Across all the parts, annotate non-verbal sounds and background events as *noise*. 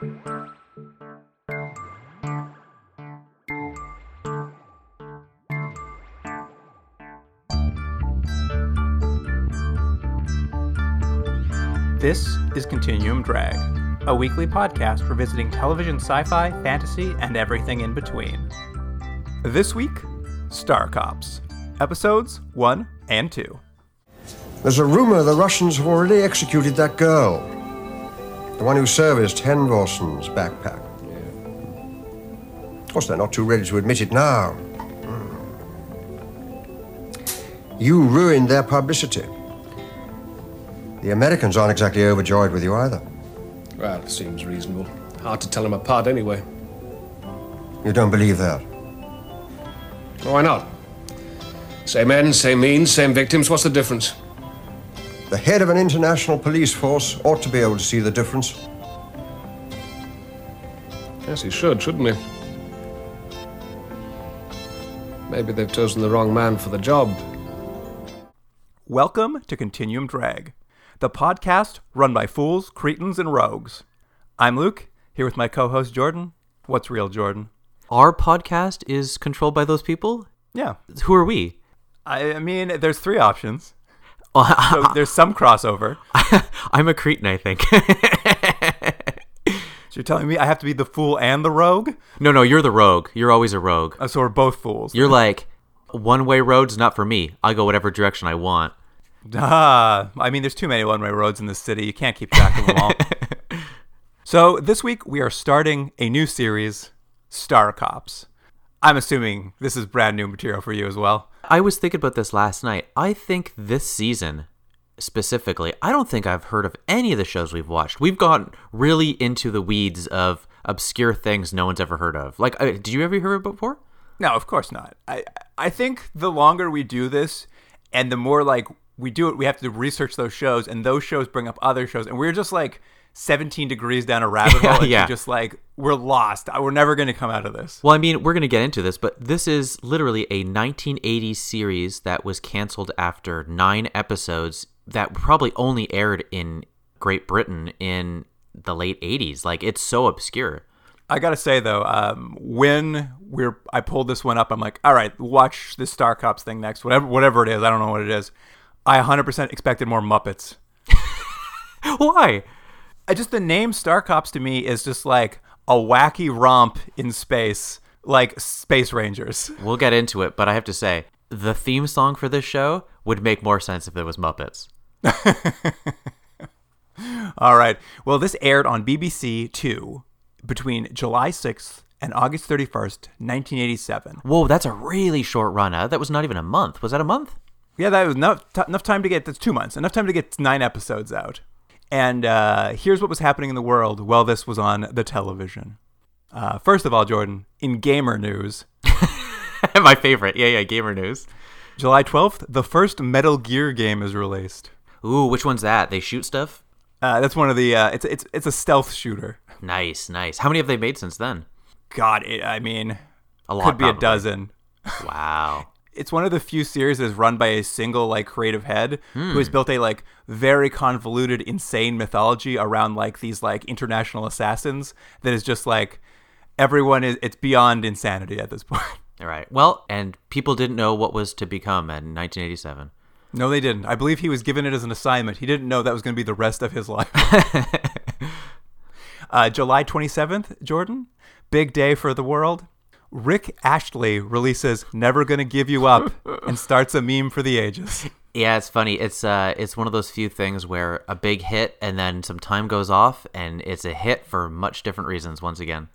This is Continuum Drag, a weekly podcast revisiting television sci fi, fantasy, and everything in between. This week, Star Cops, episodes 1 and 2. There's a rumor the Russians have already executed that girl. The one who serviced Henvorson's backpack. Of course, they're not too ready to admit it now. Hmm. You ruined their publicity. The Americans aren't exactly overjoyed with you either. Well, it seems reasonable. Hard to tell them apart anyway. You don't believe that? Why not? Same ends, same means, same victims. What's the difference? The head of an international police force ought to be able to see the difference. Yes, he should, shouldn't he? Maybe they've chosen the wrong man for the job. Welcome to Continuum Drag, the podcast run by fools, cretins, and rogues. I'm Luke, here with my co host Jordan. What's real, Jordan? Our podcast is controlled by those people? Yeah. Who are we? I, I mean, there's three options. *laughs* So there's some crossover. *laughs* I'm a cretin, I think. *laughs* So you're telling me I have to be the fool and the rogue? no, no, you're the rogue. You're always a rogue. Uh, so we're both fools. You're like, one way roads not for me. I go whatever direction I want. Ah, I mean, there's too many one-way roads in this city. You can't keep track of them all. so this week we are starting a new series, Star Cops. I'm assuming this is brand new material for you as well. I was thinking about this last night. I think this season, specifically, I don't think I've heard of any of the shows we've watched. We've gone really into the weeds of obscure things no one's ever heard of. Like, uh, did you ever hear of it before? No, of course not. I I think the longer we do this, and the more like we do it, we have to research those shows, and those shows bring up other shows, and we're just like 17 degrees down a rabbit *laughs* hole, and Yeah. you're just like we're lost. We're never going to come out of this. Well, I mean, we're going to get into this, but this is literally a 1980s series that was canceled after nine episodes that probably only aired in Great Britain in the late 80s. Like, it's so obscure. I gotta say though, um, when we're I pulled this one up, I'm like, all right, watch this Star Cops thing next, whatever whatever it is. I don't know what it is. I 100% expected more Muppets. *laughs* Why? I just the name Star Cops to me is just like a wacky romp in space, like Space Rangers. We'll get into it, but I have to say, the theme song for this show would make more sense if it was Muppets. *laughs* All right. Well, this aired on BBC Two between July 6th and August 31st, 1987. Whoa, that's a really short run. Uh, That was not even a month. Was that a month? Yeah, that was enough, t- enough time to get that's two months, enough time to get nine episodes out. And uh, here's what was happening in the world while this was on the television. Uh, first of all, Jordan, in gamer news, *laughs* My favorite. Yeah, yeah, gamer news. July 12th, the first Metal Gear game is released. Ooh, which one's that? They shoot stuff? Uh, that's one of the. Uh, it's it's it's a stealth shooter. Nice, nice. How many have they made since then? God, it, I mean, A lot. could be a dozen. Wow. *laughs* It's one of the few series that is run by a single like creative head who has built a like very convoluted, insane mythology around like these like international assassins that is just like everyone is. It's beyond insanity at this *laughs* point. All right. Well, and people didn't know what was to become in 1987. no, they didn't. I believe he was given it as an assignment. He didn't know that was going to be the rest of his *laughs* life. *laughs* uh, July 27th, Jordan, big day for the world. Rick Astley releases "Never Gonna Give You Up" and starts a meme for the ages. Yeah, it's funny. It's uh, it's one of those few things where a big hit and then some time goes off, and it's a hit for much different reasons. Once again,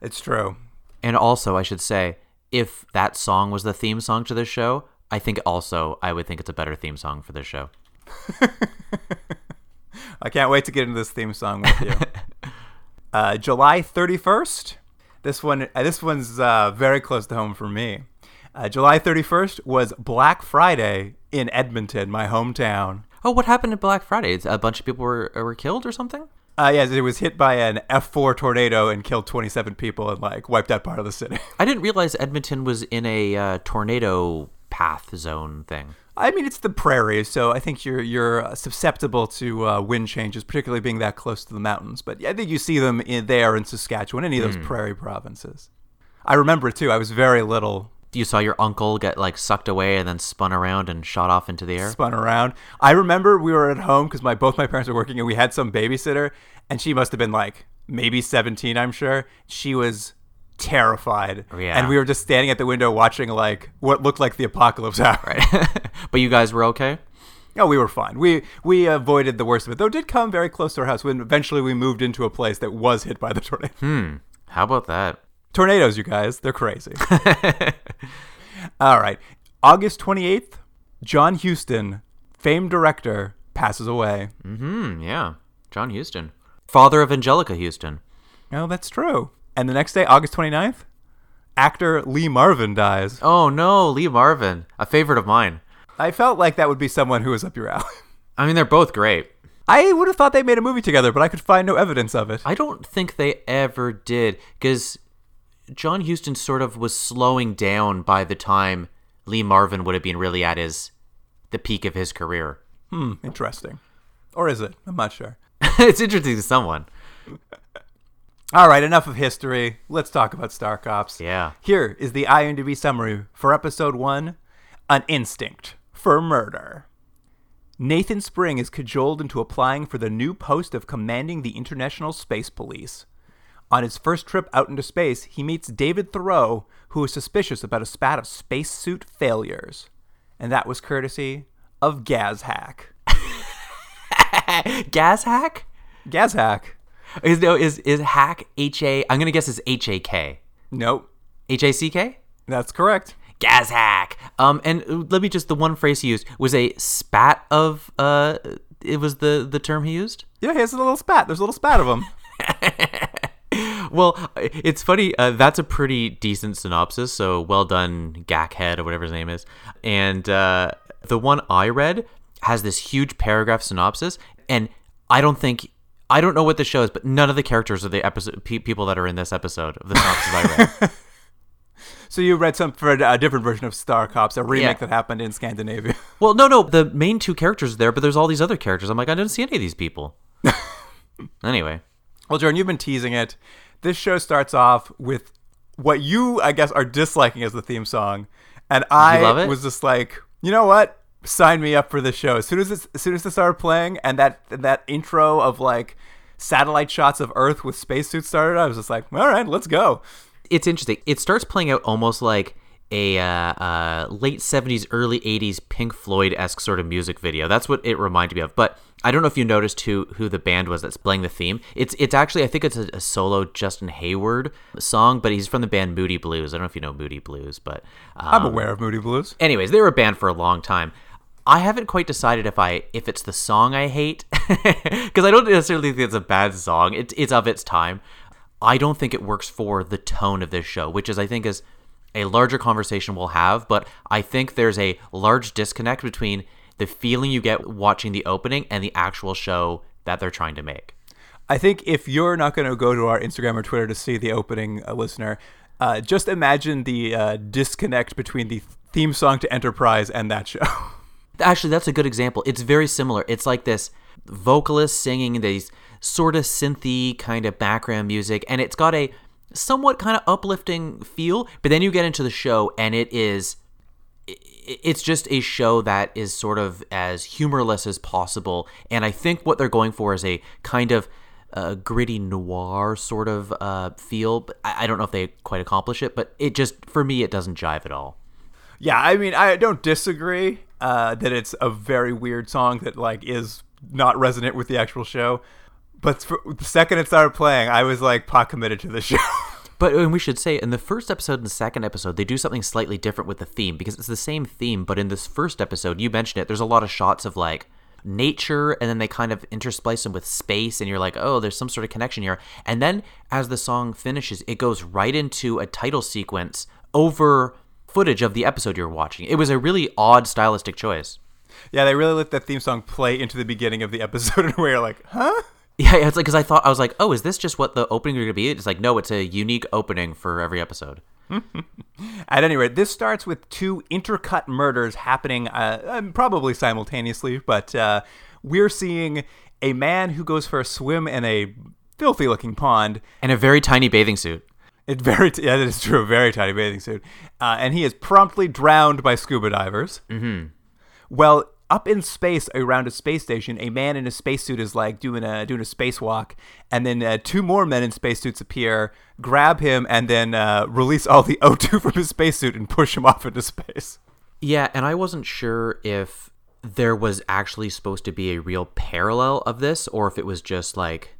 It's true. and also I should say, if that song was the theme song to this show, I think also I would think it's a better theme song for this show. *laughs* I can't wait to get into this theme song with you. *laughs* uh, July 31st. This one, uh, this one's uh, very close to home for me. Uh, July 31st was Black Friday in Edmonton, my hometown. Oh, what happened at Black Friday? A bunch of people were were killed or something? Uh, yes, it was hit by an F4 tornado and killed 27 people and like wiped out part of the city. I didn't realize Edmonton was in a uh, tornado path zone thing. I mean, it's the prairies, so I think you're you're susceptible to uh, wind changes, particularly being that close to the mountains. But I think you see them in there in Saskatchewan, any of those prairie provinces. I remember it too. I was very little, You saw your uncle get like sucked away and then spun around and shot off into the air. spun around. I remember we were at home because my both my parents were working, and we had some babysitter, and she must have been like maybe seventeen. I'm sure she was terrified, Yeah. and we were just standing at the window watching like what looked like the apocalypse *laughs* happen. *laughs* but you guys were okay. No, we were fine. We we avoided the worst of it, though. It did come very close to our house when eventually we moved into a place that was hit by the *laughs* tornado. Hmm. How about that? Tornadoes, you guys, they're crazy. All right, August twenty eighth, John Huston, famed director, passes away. Hmm. Yeah. John Huston, father of Anjelica Huston. Oh, that's true. And the next day, August 29th, actor Lee Marvin dies. Oh no, Lee Marvin, a favorite of mine. I felt like that would be someone who was up your alley. *laughs* I mean, they're both great. I would have thought they made a movie together, but I could find no evidence of it. I don't think they ever did because John Huston sort of was slowing down by the time Lee Marvin would have been really at his the peak of his career. Hmm, interesting. Or is it? I'm not sure. *laughs* it's interesting to someone. All right, enough of history. Let's talk about Star Cops. Yeah. Here is the IMDb summary for episode one An Instinct for Murder. Nathan Spring is cajoled into applying for the new post of commanding the International Space Police. On his first trip out into space, he meets David Theroux, who is suspicious about a spat of spacesuit failures. And that was courtesy of Gazhack. Gas hack? *laughs* Gazhack? Is no is is hack H A? I'm gonna guess it's H A K. Nope, H A C K. that's correct. Gas hack. Um, and uh, let me just the one phrase he used was a spat of uh. It was the the term he used. Yeah, he has a little spat. There's a little spat of them. *laughs* *laughs* Well, it's funny. Uh, that's a pretty decent synopsis. So well done, Gackhead or whatever his name is. And uh, the one I read has this huge paragraph synopsis, and I don't think I don't know what the show is, but none of the characters are the episode pe- people that are in this episode of the synopsis I read. *laughs* So you read some for a different version of Star Cops, a remake Yeah. that happened in Scandinavia. *laughs* well, no, no, the main two characters are there, but there's all these other characters. I'm like, I didn't see any of these people. *laughs* anyway, well, Jordan, you've been teasing it. This show starts off with what you, I guess, are disliking as the theme song, and I was just like, you know what? Sign me up for this show. As soon as as soon as it started playing, and that that intro of like satellite shots of Earth with spacesuits started, I was just like, all right, let's go. it's interesting. It starts playing out almost like a uh, uh, late 70s, early 80s Pink Floyd esque sort of music video. That's what it reminded me of. But I don't know if you noticed who who the band was that's playing the theme. It's it's actually I think it's a, a solo Justin Hayward song, but he's from the band Moody Blues. I don't know if you know Moody Blues, but I'm um, aware of Moody Blues. anyways, they were a band for a long time. I haven't quite decided if I if it's the song I hate *laughs* because I don't necessarily think it's a bad song. It's it's of its time. I don't think it works for the tone of this show, which is I think is a larger conversation we'll have. But I think there's a large disconnect between the feeling you get watching the opening and the actual show that they're trying to make. I think if you're not going to go to our Instagram or Twitter to see the opening, uh, listener, uh, just imagine the uh, disconnect between the theme song to Enterprise and that show. *laughs* Actually, that's a good example. It's very similar. It's like this vocalist singing these sort of synthy kind of background music, and it's got a somewhat kind of uplifting feel. But then you get into the show, and it is it's just a show that is sort of as humorless as possible. And I think what they're going for is a kind of uh, gritty noir sort of uh, feel. I don't know if they quite accomplish it, but it just for me it doesn't jive at all. Yeah, I mean, I don't disagree uh, that it's a very weird song that like is not resonant with the actual show. But for, the second it started playing, I was like pot committed to the *laughs* show. But and we should say in the first episode and the second episode, they do something slightly different with the theme because it's the same theme, but in this first episode, you mentioned it, there's a lot of shots of like nature and then they kind of intersplice them with space and you're like, "Oh, there's some sort of connection here." And then as the song finishes, it goes right into a title sequence over footage of the episode you're watching. It was a really odd stylistic choice. yeah, they really let that theme song play into the beginning of the episode, *laughs* and we were like, huh? Yeah, it's like because I thought I was like, oh, is this just what the opening are going to be? It's like, no, it's a unique opening for every episode. *laughs* At any rate, this starts with two intercut murders happening uh, um, probably simultaneously, but uh, we're seeing a man who goes for a swim in a filthy looking pond. And a very tiny bathing suit. It very t- yeah, that is true. Very tiny bathing suit, uh, and he is promptly drowned by scuba divers. Mm-hmm. Well, up in space around a space station, a man in a spacesuit is like doing a doing a spacewalk, and then uh, two more men in spacesuits appear, grab him, and then uh, release all the O2 *laughs* from his spacesuit and push him off into space. Yeah, and I wasn't sure if there was actually supposed to be a real parallel of this, or if it was just like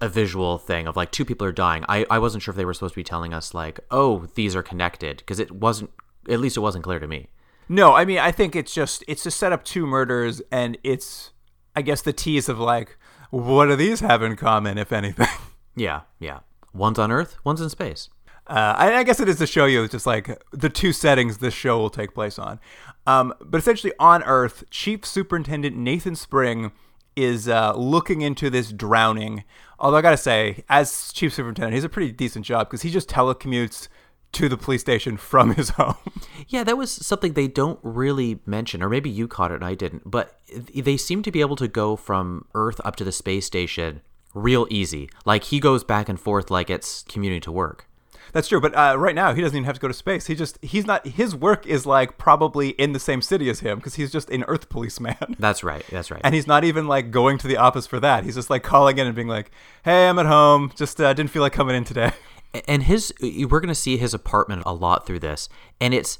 a visual thing of like two people are dying. I, I wasn't sure if they were supposed to be telling us like, oh, these are connected, because it wasn't. At least it wasn't clear to me. No, I mean I think it's just it's to set up two murders, and it's I guess the tease of like what do these have in common, if anything. *laughs* Yeah, yeah. One's on Earth, one's in space. Uh, I, I guess it is to show you just like the two settings this show will take place on. Um, but essentially, on Earth, Chief Superintendent Nathan Spring is uh, looking into this drowning. Although I gotta say, as Chief Superintendent, he's a pretty decent job because he just telecommutes to the police station from his *laughs* home. Yeah, that was something they don't really mention, or maybe you caught it and I didn't. But they seem to be able to go from Earth up to the space station real easy. Like he goes back and forth like it's commuting to work. That's true, but uh, right now he doesn't even have to go to space. He just he's not his work is like probably in the same city as him because he's just an Earth policeman. *laughs* That's right. That's right. and he's not even like going to the office for that. He's just like calling in and being like, "Hey, I'm at home. Just uh, didn't feel like coming in today." *laughs* and his we're going to see his apartment a lot through this and it's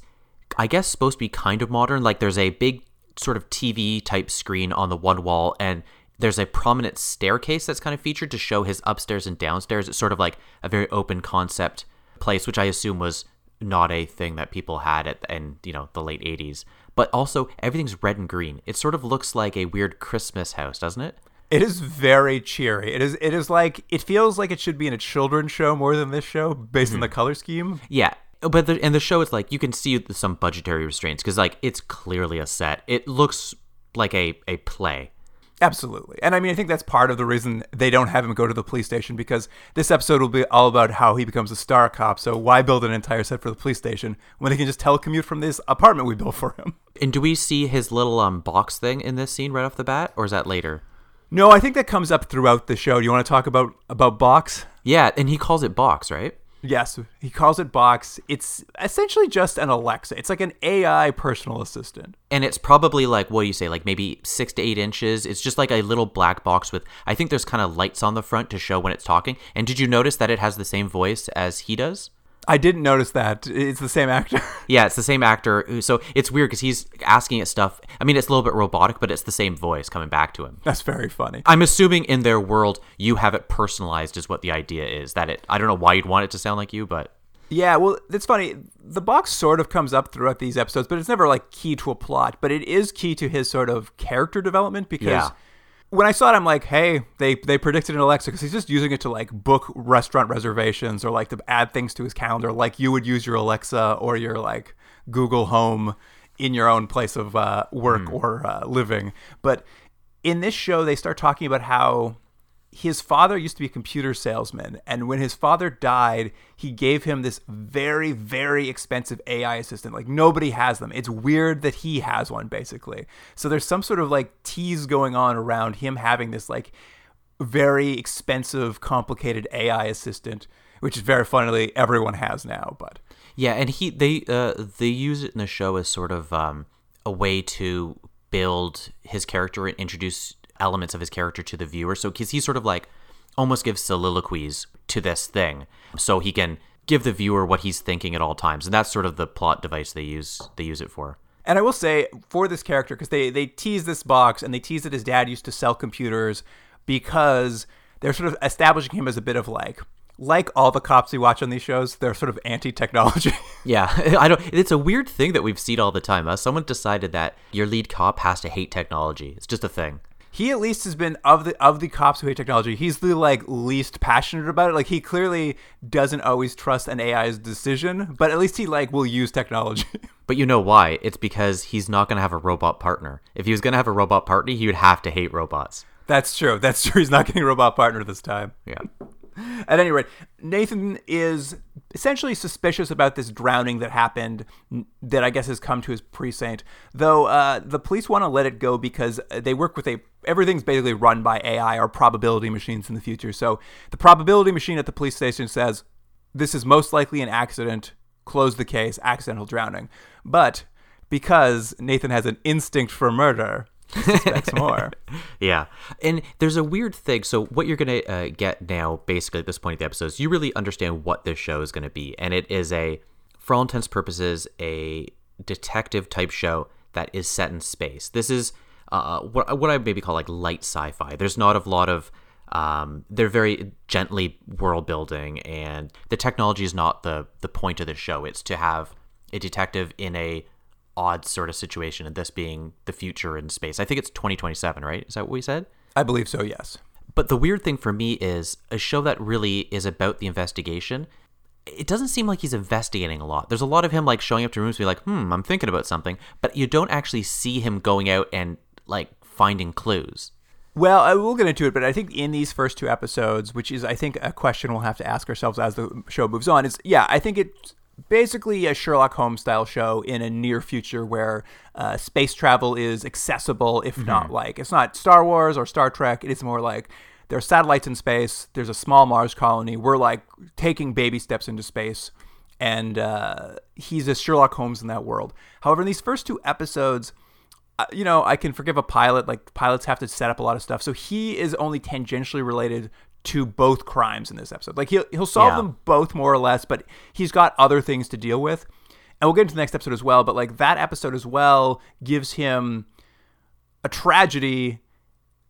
i guess supposed to be kind of modern like there's a big sort of tv type screen on the one wall and there's a prominent staircase that's kind of featured to show his upstairs and downstairs it's sort of like a very open concept place which i assume was not a thing that people had at in you know the late 80s but also everything's red and green it sort of looks like a weird christmas house doesn't it It is very cheery. It is. It is like it feels like it should be in a children's show more than this show, based on the mm-hmm. color scheme. Yeah, but the, and the show is like you can see some budgetary restraints because like it's clearly a set. It looks like a a play. Absolutely. And I mean, I think that's part of the reason they don't have him go to the police station because this episode will be all about how he becomes a star cop. So why build an entire set for the police station when he can just telecommute from this apartment we built for him? And do we see his little um box thing in this scene right off the bat, or is that later? No, I think that comes up throughout the show. Do you want to talk about about Box? Yeah, and he calls it box, right? Yes, he calls it Box. It's essentially just an Alexa. It's like an AI personal assistant. And it's probably like what do you say, like maybe six to eight inches. It's just like a little black box with I think there's kind of lights on the front to show when it's talking. And did you notice that it has the same voice as he does? I didn't notice that. It's the same actor. *laughs* Yeah, it's the same actor. So it's weird because he's asking it stuff. I mean, it's a little bit robotic, but it's the same voice coming back to him. That's very funny. I'm assuming in their world, you have it personalized, is what the idea is. That it, I don't know why you'd want it to sound like you, but Yeah, well, it's funny. The box sort of comes up throughout these episodes, but it's never like key to a plot. But it is key to his sort of character development because Yeah. when I saw it, I'm like, hey, they they predicted an Alexa because he's just using it to like book restaurant reservations or like to add things to his calendar, like you would use your Alexa or your like Google Home in your own place of uh, work or uh, living. But in this show, they start talking about how his father used to be a computer salesman and when his father died he gave him this very very expensive ai assistant. Like nobody has them. It's weird that he has one basically. So there's some sort of like tease going on around him having this like very expensive complicated ai assistant which is very funnily everyone has now but yeah, and he they uh they use it in the show as sort of um a way to build his character and introduce elements of his character to the viewer. So because he sort of like almost gives soliloquies to this thing, so he can give the viewer what he's thinking at all times, and that's sort of the plot device they use they use it for. And I will say for this character, because they they tease this box and they tease that his dad used to sell computers because they're sort of establishing him as a bit of like like all the cops we watch on these shows, they're sort of anti-technology. *laughs* Yeah, *laughs* I don't. It's a weird thing that we've seen all the time. Uh, someone decided that your lead cop has to hate technology. It's just a thing. he at least has been of the of the cops who hate technology. He's the like least passionate about it. Like he clearly doesn't always trust an AI's decision, but at least he like will use technology. *laughs* But you know why? It's because he's not going to have a robot partner. If he was going to have a robot partner, he would have to hate robots. That's true. That's true. He's not getting a robot partner this time. Yeah. *laughs* At any rate, Nathan is essentially suspicious about this drowning that happened, that I guess has come to his precinct. Though uh, the police want to let it go because they work with a everything's basically run by AI or probability machines in the future. So the probability machine at the police station says this is most likely an accident. Close the case. Accidental drowning. But because Nathan has an instinct for murder, more. *laughs* Yeah. And there's a weird thing. So, what you're to uh, get now, basically, at this point of the episode, is you really understand what this show is to be. And it is a, for all intents and purposes, a detective type show that is set in space. This is uh, what, what I maybe call like light sci fi. There's not a lot of. Um, they're very gently world building, and the technology is not the the point of the show. It's to have a detective in a odd sort of situation, and this being the future in space. I think it's 2027, right? Is that what we said? I believe so, yes. But the weird thing for me is a show that really is about the investigation. It doesn't seem like he's investigating a lot. There's a lot of him like showing up to rooms, be like, "Hmm, I'm thinking about something," but you don't actually see him going out and like finding clues. Well, I will get into it, but I think in these first two episodes, which is I think a question we'll have to ask ourselves as the show moves on, is yeah, I think it's basically a Sherlock Holmes style show in a near future where uh, space travel is accessible, if not like it's not Star Wars or Star Trek. It is more like there are satellites in space. There's a small Mars colony. We're like taking baby steps into space, and uh, he's a Sherlock Holmes in that world. However, in these first two episodes. Uh, you know, I can forgive a pilot. Like pilots have to set up a lot of stuff, so he is only tangentially related to both crimes in this episode. Like he'll he'll solve Yeah. them both more or less, but he's got other things to deal with. And we'll get into the next episode as well. But like that episode as well gives him a tragedy.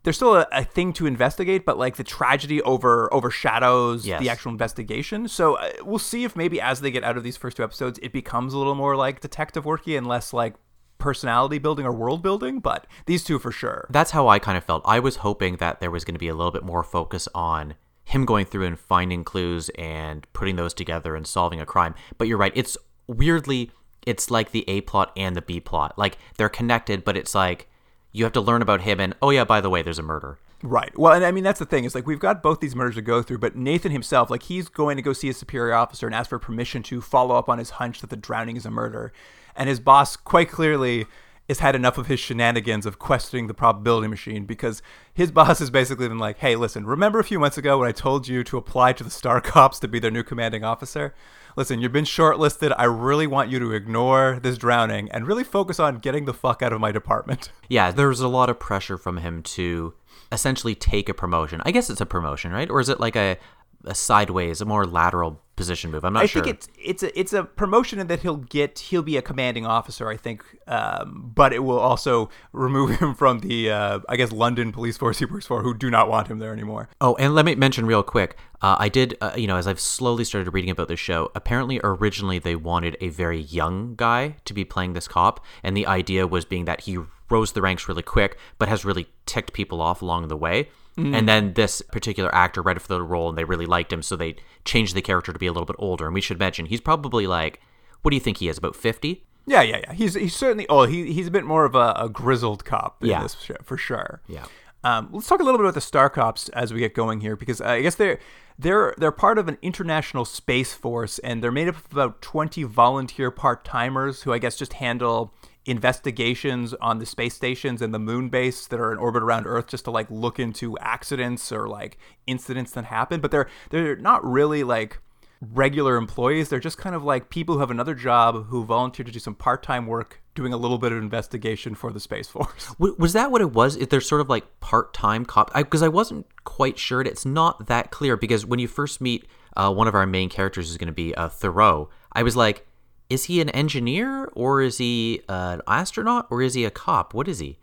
There's still a, a thing to investigate, but like the tragedy over overshadows Yes. the actual investigation. So uh, we'll see if maybe as they get out of these first two episodes, it becomes a little more like detective worky and less like personality building or world building. But these two for sure. That's how I kind of felt. I was hoping that there was going to be a little bit more focus on him going through and finding clues and putting those together and solving a crime. But you're right. It's weirdly, it's like the A plot and the B plot. Like they're connected, but it's like you have to learn about him and, oh, yeah, by the way, there's a murder. Right. Well, and I mean that's the thing is like we've got both these murders to go through, but Nathan himself, like he's going to go see his superior officer and ask for permission to follow up on his hunch that the drowning is a murder, and his boss quite clearly has had enough of his shenanigans of questioning the probability machine because his boss has basically been like, "Hey, listen, remember a few months ago when I told you to apply to the Star *laughs* Cops to be their new commanding officer? Listen, you've been shortlisted. I really want you to ignore this drowning and really focus on getting the fuck out of my department." *laughs* Yeah, there was a lot of pressure from him to essentially take a promotion. I guess it's a promotion, right? Or is it like a, a sideways, a more lateral position move? I'm not I sure. I think it's it's a it's a promotion that he'll get he'll be a commanding officer. I think, um, but it will also remove him from the uh, I guess London police force he works for, who do not want him there anymore. Oh, and let me mention real quick. Uh, I did, uh, you know, as I've slowly started reading about this show. Apparently, originally they wanted a very young guy to be playing this cop, and the idea was being that he rose the ranks really quick, but has really ticked people off along the way. And then this particular actor read for the role, and they really liked him, so they changed the character to be a little bit older. And we should mention he's probably like, what do you think he is? About fifty? Yeah, yeah, yeah. He's he's certainly oh he he's a bit more of a, a grizzled cop in Yeah. this show for sure. Yeah. Um, let's talk a little bit about the Star Cops as we get going here, because I guess they're they're they're part of an international space force, and they're made up of about twenty volunteer part timers who I guess just handle investigations on the space stations and the moon base that are in orbit around Earth, just to like look into accidents or like incidents that happen. But they're they're not really like regular employees. They're just kind of like people who have another job who volunteer to do some part time work doing a little bit of investigation for the Space Force. Was that what it was? If they're sort of like part-time cop, because I, wasn't quite sure. It's not that clear because when you first meet uh, one of our main characters is going to be uh, Theroux. I was like, is he an engineer or is he an astronaut or is he a cop? What is he?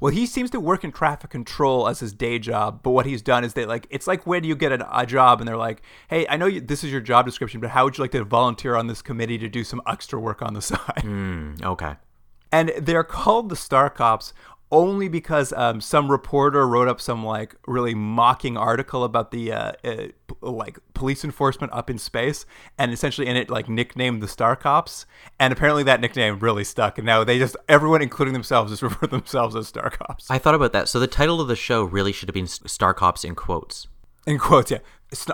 Well, he seems to work in traffic control as his day job, but what he's done is they like it's like when you get a, a job and they're like, "Hey, I know you, this is your job description, but how would you like to volunteer on this committee to do some extra work on the *laughs* side?" Hmm, okay. And they're called the Star Cops only because um, some reporter wrote up some like really mocking article about the uh, uh, p- like police enforcement up in space, and essentially in it like nicknamed the Star Cops, and apparently that nickname really stuck, and now they just everyone, including themselves, just *laughs* refer to themselves as Star Cops. I thought about that. So the title of the show really should have been Star Cops in quotes. In quotes, yeah,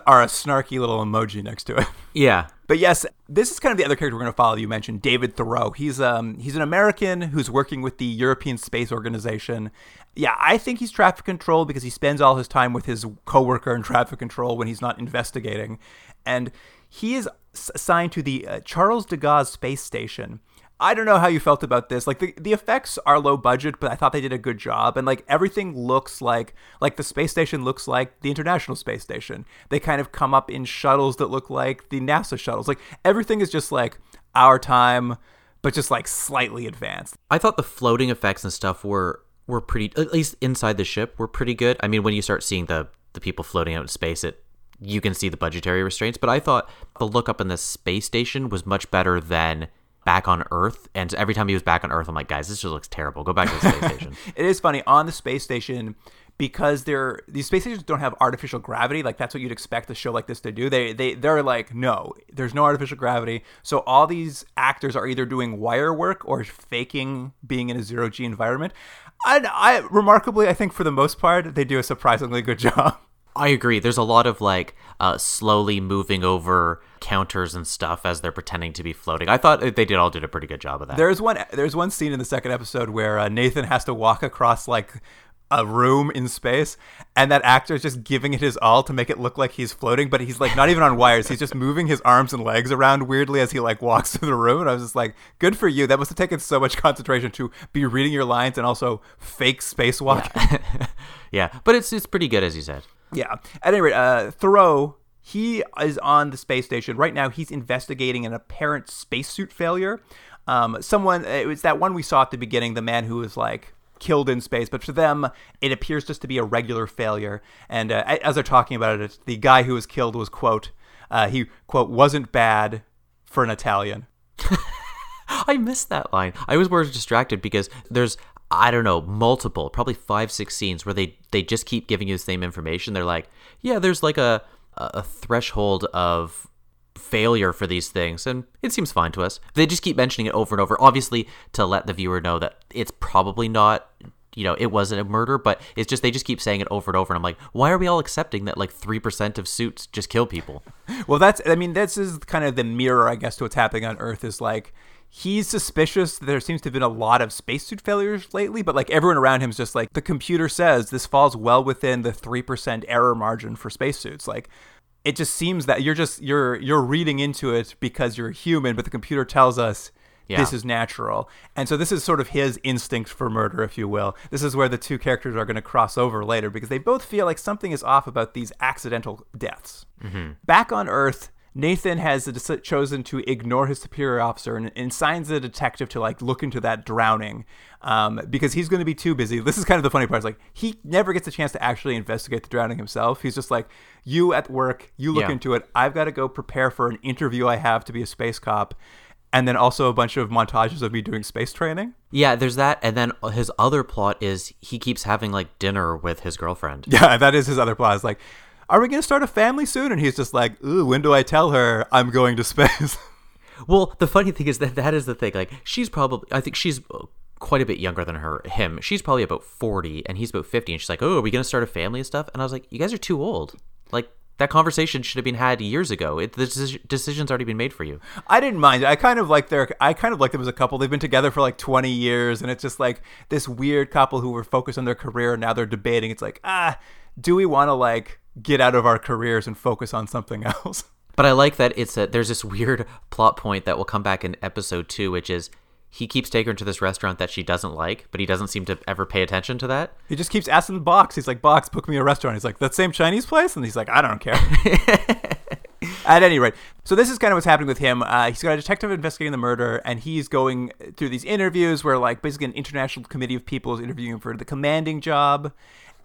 or a snarky little emoji next to it. *laughs* Yeah. But yes, this is kind of the other character we're going to follow. You mentioned David Theroux. He's um he's an American who's working with the European Space Organization. Yeah, I think he's traffic control because he spends all his time with his coworker in traffic control when he's not investigating, and he is assigned to the uh, Charles de Gaulle Space Station. I don't know how you felt about this. Like the, the effects are low budget, but I thought they did a good job. And like everything looks like like the space station looks like the International Space Station. They kind of come up in shuttles that look like the NASA shuttles. Like everything is just like our time, but just like slightly advanced. I thought the floating effects and stuff were were pretty at least inside the ship were pretty good. I mean, when you start seeing the the people floating out in space, it you can see the budgetary restraints, but I thought the look up in the space station was much better than back on Earth. And every time he was back on Earth, I'm like, guys, this just looks terrible. Go back to the space *laughs* station. It is funny on the space station because they're these space stations don't have artificial gravity like that's what you'd expect a show like this to do they they they're like no there's no artificial gravity so all these actors are either doing wire work or faking being in a zero g environment and i remarkably i think for the most part they do a surprisingly good *laughs* job I agree. There's a lot of like uh, slowly moving over counters and stuff as they're pretending to be floating. I thought they did all did a pretty good job of that. There's one. There's one scene in the second episode where uh, Nathan has to walk across like a room in space, and that actor is just giving it his all to make it look like he's floating, but he's like not even on wires. He's just moving his arms and legs around weirdly as he like walks through the room. And I was just like, good for you. That must have taken so much concentration to be reading your lines and also fake spacewalking. yeah, *laughs* but it's it's pretty good as you said. Yeah. At any rate, uh, Theroux, he is on the space station right now. He's investigating an apparent spacesuit failure. Um, someone, it was that one we saw at the beginning, the man who was like killed in space, but for them, it appears just to be a regular failure. And uh, as they're talking about it, the guy who was killed was quote, uh, he quote wasn't bad for an Italian. *laughs* I missed that line. I was more distracted because there's I don't know multiple, probably five six scenes where they they just keep giving you the same information. They're like, yeah, there's like a a threshold of failure for these things and it seems fine to us. They just keep mentioning it over and over obviously to let the viewer know that it's probably not you know, it wasn't a murder, but it's just they just keep saying it over and over and I'm like, why are we all accepting that like 3% of suits just kill people? *laughs* Well, that's I mean, this is kind of the mirror, I guess, to what's happening on Earth. Is like he's suspicious. That there seems to have been a lot of spacesuit failures lately, but like everyone around him is just like the computer says this falls well within the three percent error margin for spacesuits. Like it just seems that you're just you're you're reading into it because you're human, but the computer tells us. Yeah. This is natural. And so this is sort of his instinct for murder, if you will. This is where the two characters are going to cross over later because they both feel like something is off about these accidental deaths. Mm-hmm. Back on Earth, Nathan has chosen to ignore his superior officer and, and signs the detective to like look into that drowning um, because he's going to be too busy. This is kind of the funny part. Is like he never gets a chance to actually investigate the drowning himself. He's just like, you at work, you look Yeah. into it. I've got to go prepare for an interview I have to be a space cop, and then also a bunch of montages of me doing space training. Yeah, there's that and then his other plot is he keeps having like dinner with his girlfriend. *laughs* Yeah, that is his other plot. Is like, are we going to start a family soon? And he's just like, ooh, when do I tell her I'm going to space? *laughs* Well, the funny thing is that that is the thing. Like, she's probably, I think she's quite a bit younger than her, him. She's probably about 40 and he's about 50. And she's like, oh, are we going to start a family and stuff? And I was like, you guys are too old. Like, that conversation should have been had years ago. It, the deci- decision's already been made for you. I didn't mind it. I kind of like their. I kind of like them as a couple. They've been together for like 20 years, and it's just like this weird couple who were focused on their career, and now they're debating. It's like, ah, do we want to like get out of our careers and focus on something *laughs* else? But I like that it's a, there's this weird plot point that will come back in episode two, which is he keeps taking her to this restaurant that she doesn't like, but he doesn't seem to ever pay attention to that. He just keeps asking the Box. He's like, Box, book me a restaurant. He's like, that same Chinese place? And he's like, I don't care. *laughs* At any rate, so this is kind of what's happening with him. Uh, he's got a detective investigating the murder, and he's going through these interviews where, like, basically an international committee of people is interviewing him for the commanding job.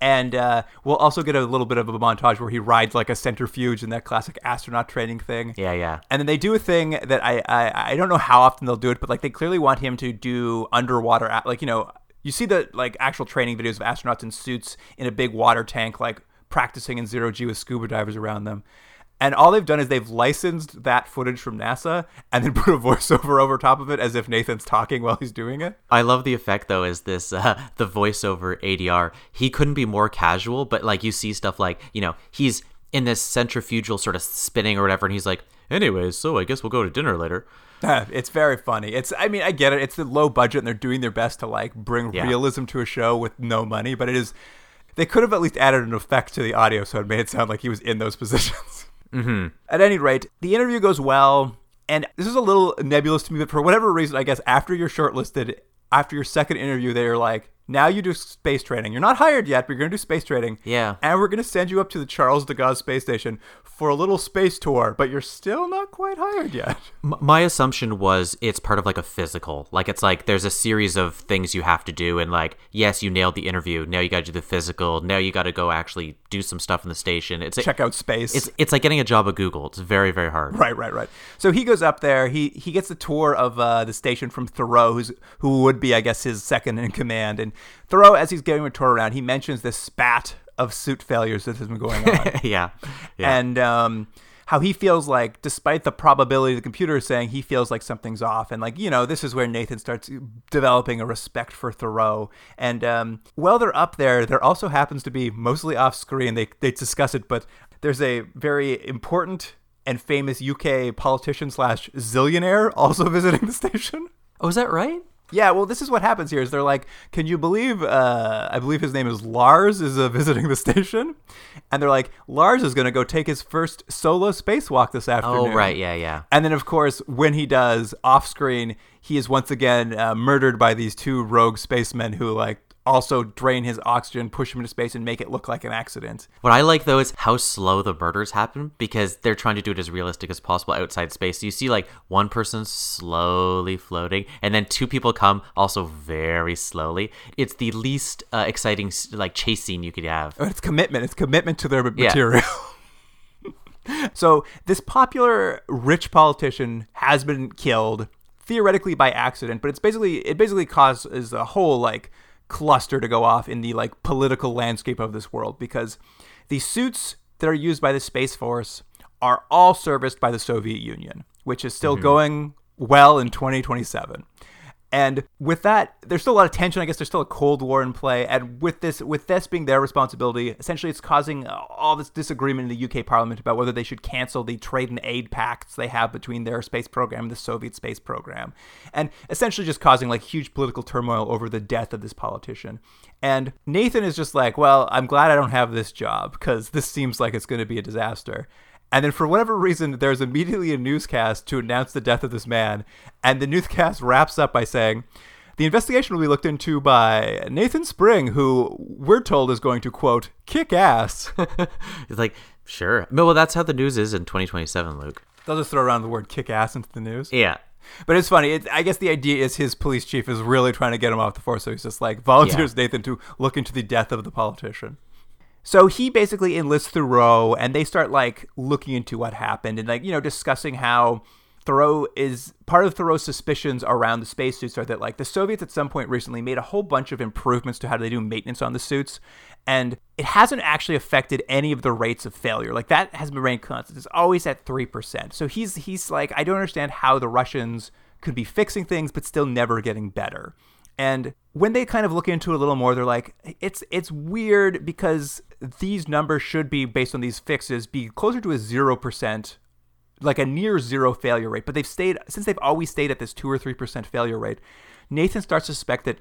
And uh, we'll also get a little bit of a montage where he rides like a centrifuge in that classic astronaut training thing. Yeah, yeah. And then they do a thing that I, I I don't know how often they'll do it, but like they clearly want him to do underwater, like you know, You see the like actual training videos of astronauts in suits in a big water tank, like practicing in zero G with scuba divers around them. And all they've done is they've licensed that footage from NASA and then *laughs* put a voiceover over top of it as if Nathan's talking while he's doing it. I love the effect though. Is this uh, *laughs* the voiceover ADR? He couldn't be more casual, but like you see stuff like you know he's in this centrifugal sort of spinning or whatever, and he's like, "Anyways, so I guess we'll go to dinner later." *laughs* it's very funny. It's I mean I get it. It's the low budget and they're doing their best to like bring Yeah. realism to a show with no money, but it is they could have at least added an effect to the audio so it made it sound like he was in those positions. Mm-hmm. At any rate, the interview goes well, and this is a little nebulous to me, but for whatever reason, I guess after you're shortlisted, after your second interview, they're like, now you do space training. You're not hired yet, but you're going to do space training. Yeah. And we're going to send you up to the Charles de Gaulle space station for a little space tour, but you're still not quite hired yet. *laughs* M- my assumption was it's part of like a physical. Like it's like there's a series of things you have to do, and like yes, you nailed the interview. Now you got to do the physical. Now you got to go actually do some stuff in the station. It's Check out space. It's it's like getting a job at Google. It's very very hard. Right, right, right. So he goes up there. He he gets the tour of uh, the station from Theroux, who's who would be, I guess, his second in command. And Theroux, as he's giving a tour around, he mentions this spat of suit failures that has been going on, *laughs* yeah. yeah. and um, how he feels like, despite the probability the computer is saying, he feels like something's off. And like you know, this is where Nathan starts developing a respect for Theroux. And um, while they're up there, there also happens to be mostly off screen. They they discuss it, but there's a very important and famous UK politician slash zillionaire also *laughs* visiting the station. oh, is that right? Yeah, well, this is what happens here. Is they're like, can you believe? Uh, I believe his name is Lars is uh, *laughs* visiting the station, and they're like, Lars is going to go take his first solo spacewalk this afternoon. Oh, right. Yeah, yeah. And then, of course, when he does off screen, he is once again uh, murdered by these two rogue spacemen who like also drain his oxygen, push him into space, and make it look like an accident. What I like though is how slow the murders happen because they're trying to do it as realistic as possible outside space. So you see like one person slowly floating, and then two people come also very slowly. It's the least uh, exciting like chase scene you could have. But it's commitment. It's commitment to their Yeah. material. *laughs* so this popular rich politician has been killed theoretically by accident, but it's basically it basically causes a whole like cluster to go off in the like political landscape of this world because the suits that are used by the space force are all serviced by the Soviet Union, which is still mm-hmm. going well in 2027. And with that, there's still a lot of tension. I guess there's still a Cold War in play. And with this, with this being their responsibility, essentially, it's causing uh, all this disagreement in the UK Parliament about whether they should cancel the trade and aid pacts they have between their space program and the Soviet space program, and essentially just causing like huge political turmoil over the death of this politician. And Nathan is just like, well, I'm glad I don't have this job because this seems like it's going to be a disaster. And then, for whatever reason, there's immediately a newscast to announce the death of this man. And the newscast wraps up by saying, the investigation will be looked into by Nathan Spring, who we're told is going to, quote, kick ass. *laughs* It's like sure. No, well, that's how the news is in 2027, Luke. They'll just throw around the word kick ass into the news. Yeah. But it's funny. It, I guess the idea is his police chief is really trying to get him off the force. So he's just like volunteers Nathan to look into the death of the politician. So he basically enlists Theroux, and they start like looking into what happened and like you know discussing how Theroux is part of Theroux's suspicions around the spacesuits are that like the Soviets at some point recently made a whole bunch of improvements to how they do maintenance on the suits, and it hasn't actually affected any of the rates of failure. Like that has been remained constant. It's always at three percent. So he's he's like I don't understand how the Russians could be fixing things but still never getting better. And when they kind of look into it a little more, they're like, it's it's weird because these numbers should be based on these fixes be closer to a zero percent, like a near zero failure rate. But they've stayed since they've always stayed at this two or three percent failure rate. Nathan starts to suspect that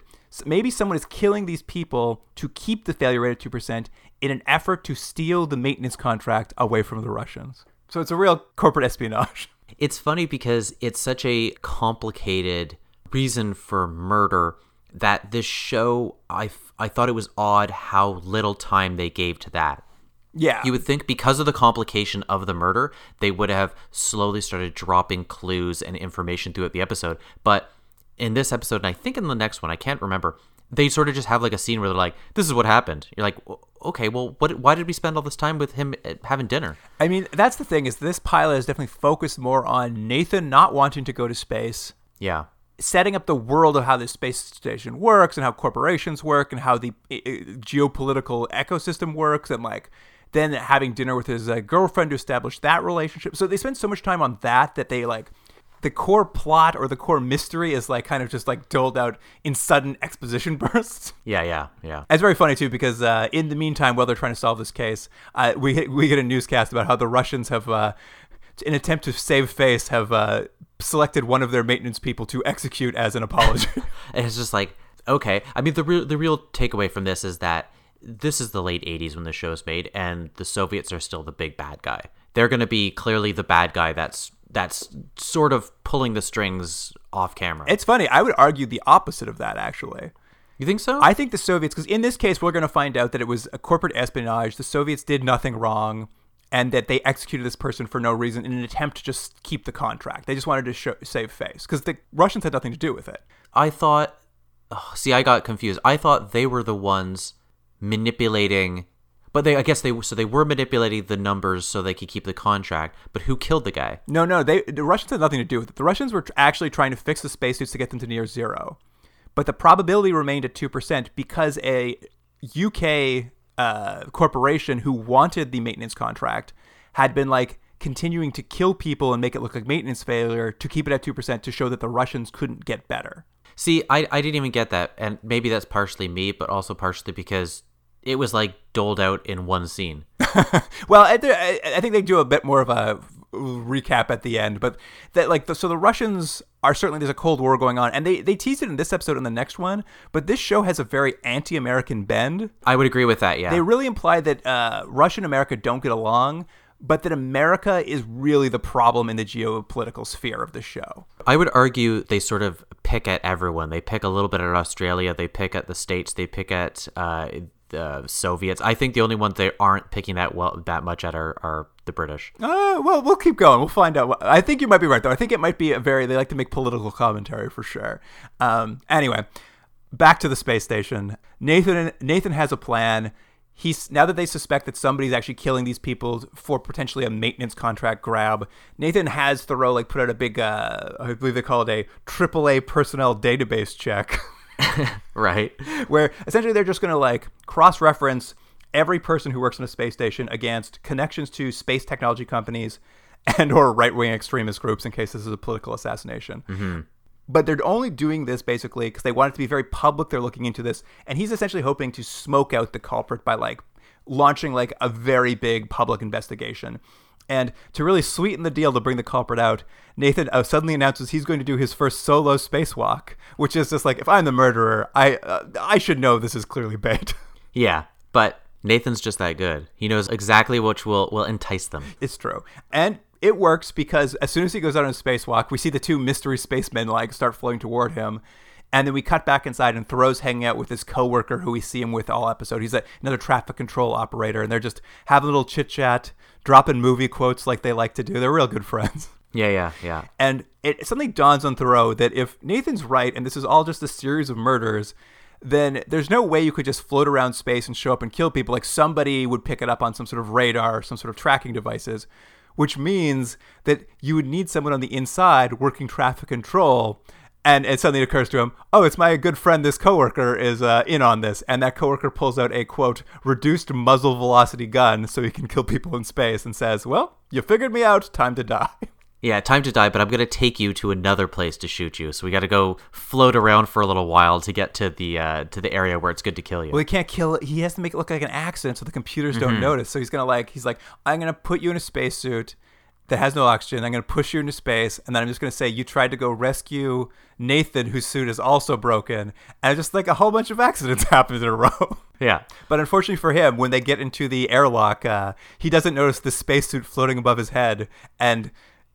maybe someone is killing these people to keep the failure rate at two percent in an effort to steal the maintenance contract away from the Russians. So it's a real corporate espionage. *laughs* It's funny because it's such a complicated reason for murder that this show I, I thought it was odd how little time they gave to that. Yeah, You would think because of the complication of the murder, they would have slowly started dropping clues and information throughout the episode. But in this episode, and I think in the next one, I can't remember, they sort of just have like a scene where they're like, "This is what happened." You're like, "Okay, well, what? Why did we spend all this time with him uh, having dinner?" I mean, that's the thing is this pilot is definitely focused more on Nathan not wanting to go to space Yeah, setting up the world of how this space station works and how corporations work and how the uh, geopolitical ecosystem works and like then having dinner with his uh, girlfriend to establish that relationship. So they spend so much time on that that they like the core plot or the core mystery is like kind of just like doled out in sudden exposition *laughs* bursts. Yeah, yeah, yeah. It's very funny too because uh, in the meantime, while they're trying to solve this case, uh, we we get a newscast about how the Russians have, uh, in attempt to save face, have uh, selected one of their maintenance people to execute as an apology. *laughs* and it's just like okay. I mean, the real the real takeaway from this is that this is the late '80s when the show's made, and the Soviets are still the big bad guy. They're going to be clearly the bad guy that's that's sort of pulling the strings off camera. it's funny. I would argue the opposite of that actually. you think so? I think the Soviets, because in this case, we're going to find out that it was a corporate espionage. The Soviets did nothing wrong, and that they executed this person for no reason in an attempt to just keep the contract. They just wanted to show, save face because the Russians had nothing to do with it. I thought. Oh, see, I got confused. I thought they were the ones manipulating, but they. I guess they. So they were manipulating the numbers so they could keep the contract. But who killed the guy? No, no, they the Russians had nothing to do with it. The Russians were actually trying to fix the spacesuits to get them to near zero, but the probability remained at two percent because a UK uh, corporation who wanted the maintenance contract had been like continuing to kill people and make it look like maintenance failure to keep it at two percent to show that the Russians couldn't get better. See, I I didn't even get that, and maybe that's partially me, but also partially because it was like doled out in one scene. *laughs* Well, I I think they do a bit more of a recap at the end, but that like the, so the Russians are certainly there's a Cold War going on, and they they tease it in this episode and the next one. But this show has a very anti-American bend. I would agree with that. Yeah. They really imply that uh, Russia and America don't get along, but that America is really the problem in the geopolitical sphere of the show. I would argue they sort of pick at everyone. They pick a little bit at Australia. They pick at the states. They pick at uh, the Soviets. I think the only ones they aren't picking that well that much at are, are the British. Uh, well, we'll keep going. We'll find out. I think you might be right, though. I think it might be a very, they like to make political commentary for sure. Um, anyway, back to the space station. Nathan Nathan has a plan. He's now that they suspect that somebody's actually killing these people for potentially a maintenance contract grab. Nathan has Theroux like put out a big, uh, I believe they call it a AAA personnel database check. *laughs* *laughs* Right. where essentially they're just going to like cross reference every person who works in a space station against connections to space technology companies and or right-wing extremist groups in case this is a political assassination. Mm-hmm. But they're only doing this basically because they want it to be very public. They're looking into this, and he's essentially hoping to smoke out the culprit by like launching like a very big public investigation. And to really sweeten the deal to bring the culprit out, Nathan uh, suddenly announces he's going to do his first solo spacewalk, which is just like if I'm the murderer, I uh, I should know this is clearly bait. *laughs* Yeah, but Nathan's just that good. He knows exactly which will will entice them. It's true. And it works because as soon as he goes out on a spacewalk, we see the two mystery spacemen like start floating toward him. And then we cut back inside and Theroux's hanging out with his coworker who we see him with all episode. He's a, another traffic control operator, and they're just having a little chit chat, dropping movie quotes like they like to do. They're real good friends. *laughs* Yeah, yeah, yeah. And it suddenly dawns on Theroux that if Nathan's right and this is all just a series of murders, then there's no way you could just float around space and show up and kill people. Like somebody would pick it up on some sort of radar, some sort of tracking devices, which means that you would need someone on the inside working traffic control. And it suddenly occurs to him, oh, it's my good friend, this coworker is uh, in on this. And that coworker pulls out a quote, reduced muzzle velocity gun so he can kill people in space and says, well, you figured me out, time to die. Yeah, time to die, but I'm gonna take you to another place to shoot you. So we got to go float around for a little while to get to the uh, to the area where it's good to kill you. Well, he can't kill it. He has to make it look like an accident so the computers don't notice. So he's gonna like he's like, I'm gonna put you in a spacesuit that has no oxygen. I'm gonna push you into space, and then I'm just gonna say you tried to go rescue Nathan, whose suit is also broken, and just like a whole bunch of *laughs* accidents happen in a row. yeah, But unfortunately for him, when they get into the airlock, uh, he doesn't notice the spacesuit floating above his head, and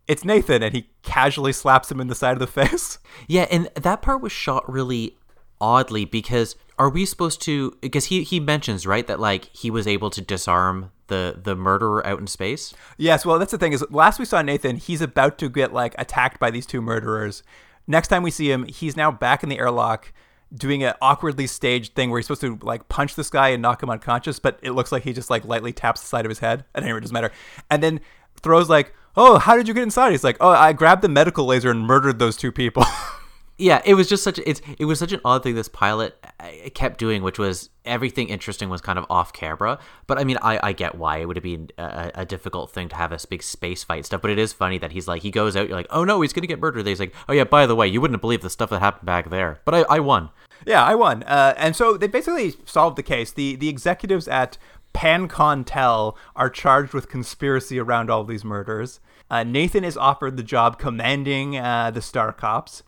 it's Nathan, and he casually slaps him in the side of the *laughs* face. yeah, and that part was shot really oddly because are we supposed to? Because he he mentions right that like he was able to disarm the the murderer out in space. Yes, well, that's the thing is, last we saw Nathan, he's about to get like attacked by these two murderers. Next time we see him, he's now back in the airlock doing an awkwardly staged thing where he's supposed to like punch this guy and knock him unconscious, but it looks like he just like lightly taps the side of his head. And anyway, it doesn't matter. And then Theroux's like, "Oh, how did you get inside?" He's like, "Oh, I grabbed the medical laser and murdered those two people." *laughs* yeah, it was just such it's it was such an odd thing this pilot uh, kept doing, which was everything interesting was kind of off camera. But I mean, I, I get why it would have been a, a difficult thing to have a big space fight stuff. But it is funny that he's like he goes out, you're like, oh no, he's gonna get murdered. He's like, oh yeah, by the way, you wouldn't believe the stuff that happened back there. But I, I won. Yeah, I won. Uh, and so they basically solved the case. The the executives at PanConTel are charged with conspiracy around all these murders. Uh, Nathan is offered the job commanding uh, the Star Cops.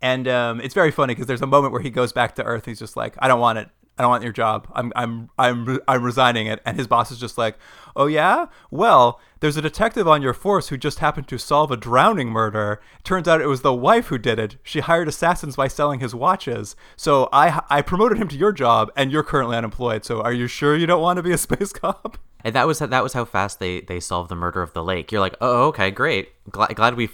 And um, it's very funny because there's a moment where he goes back to Earth. he's just like, I don't want it. I don't want your job. I'm I'm I'm I'm resigning it. And his boss is just like, "Oh yeah? Well, there's a detective on your force who just happened to solve a drowning murder. Turns out it was the wife who did it. She hired assassins by selling his watches. So I I promoted him to your job and you're currently unemployed. So are you sure you don't want to be a *laughs* space cop?" And that was that was how fast they they solved the murder of the lake. You're like, "Oh, okay, great. Glad glad we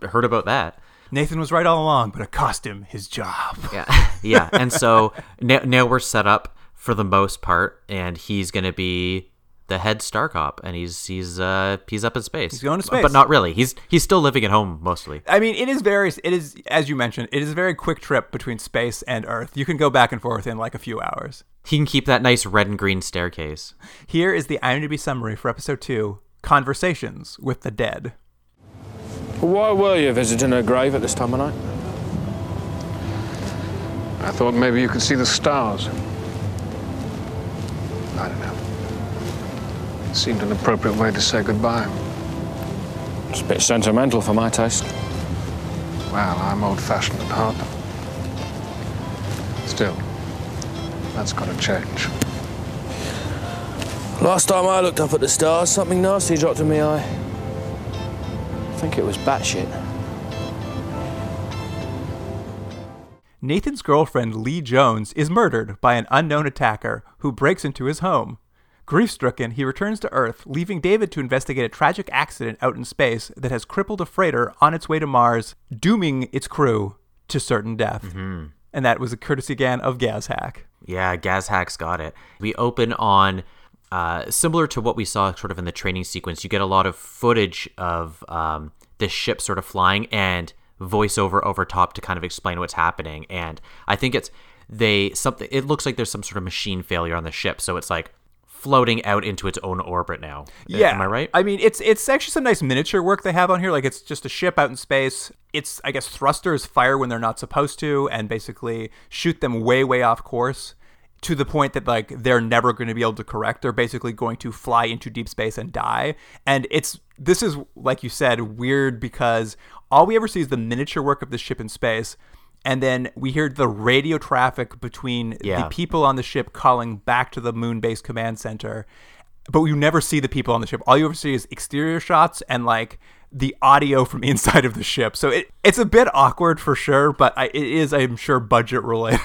heard about that." Nathan was right all along, but it cost him his job. *laughs* Yeah, yeah. And so now, now we're set up for the most part, and he's going to be the head star cop, and he's he's uh he's up in space. He's going to space, but not really. He's he's still living at home mostly. I mean, it is very it is as you mentioned, it is a very quick trip between space and Earth. You can go back and forth in like a few hours. He can keep that nice red and green staircase. Here is the IMDb summary for episode two: Conversations with the Dead. Why were you visiting her grave at this time of night? I thought maybe you could see the stars. I don't know. It seemed an appropriate way to say goodbye. It's a bit sentimental for my taste. Well, I'm old-fashioned at heart. Still, that's got to change. Last time I looked up at the stars, something nasty dropped in my eye. I think it was batshit. Nathan's girlfriend, Lee Jones, is murdered by an unknown attacker who breaks into his home. Grief stricken, he returns to Earth, leaving David to investigate a tragic accident out in space that has crippled a freighter on its way to Mars, dooming its crew to certain death. Mm-hmm. And that was a courtesy again of Gazhack. Yeah, Gazhack's got it. We open on uh, similar to what we saw sort of in the training sequence, you get a lot of footage of um, this ship sort of flying and voiceover over top to kind of explain what's happening. And I think it's they something. It looks like there's some sort of machine failure on the ship, so it's like floating out into its own orbit now. Yeah, am I right? I mean, it's it's actually some nice miniature work they have on here. Like it's just a ship out in space. It's I guess thrusters fire when they're not supposed to, and basically shoot them way way off course to the point that like they're never going to be able to correct. They're basically going to fly into deep space and die. And it's this is like you said weird because all we ever see is the miniature work of the ship in space. And then we hear the radio traffic between Yeah. the people on the ship calling back to the moon base command center. But you never see the people on the ship. All you ever see is exterior shots and like the audio from inside of the ship. So it, it's a bit awkward for sure, but I, it is, I'm sure, budget related.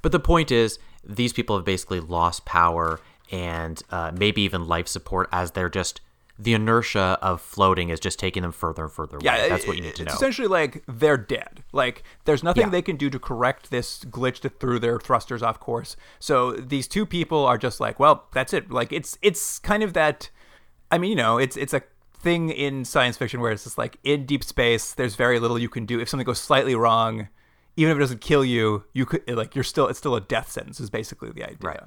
But the point is, these people have basically lost power and uh, maybe even life support as they're just the inertia of floating is just taking them further and further away. Yeah, that's what you need to it's know. Essentially, like they're dead. Like there's nothing Yeah. they can do to correct this glitch that threw their thrusters off course. So these two people are just like, well, that's it. Like it's it's kind of that. I mean, you know, it's it's a thing in science fiction where it's just like in deep space, there's very little you can do. If something goes slightly wrong, even if it doesn't kill you, you could like you're still it's still a death sentence. Is basically the idea. Right.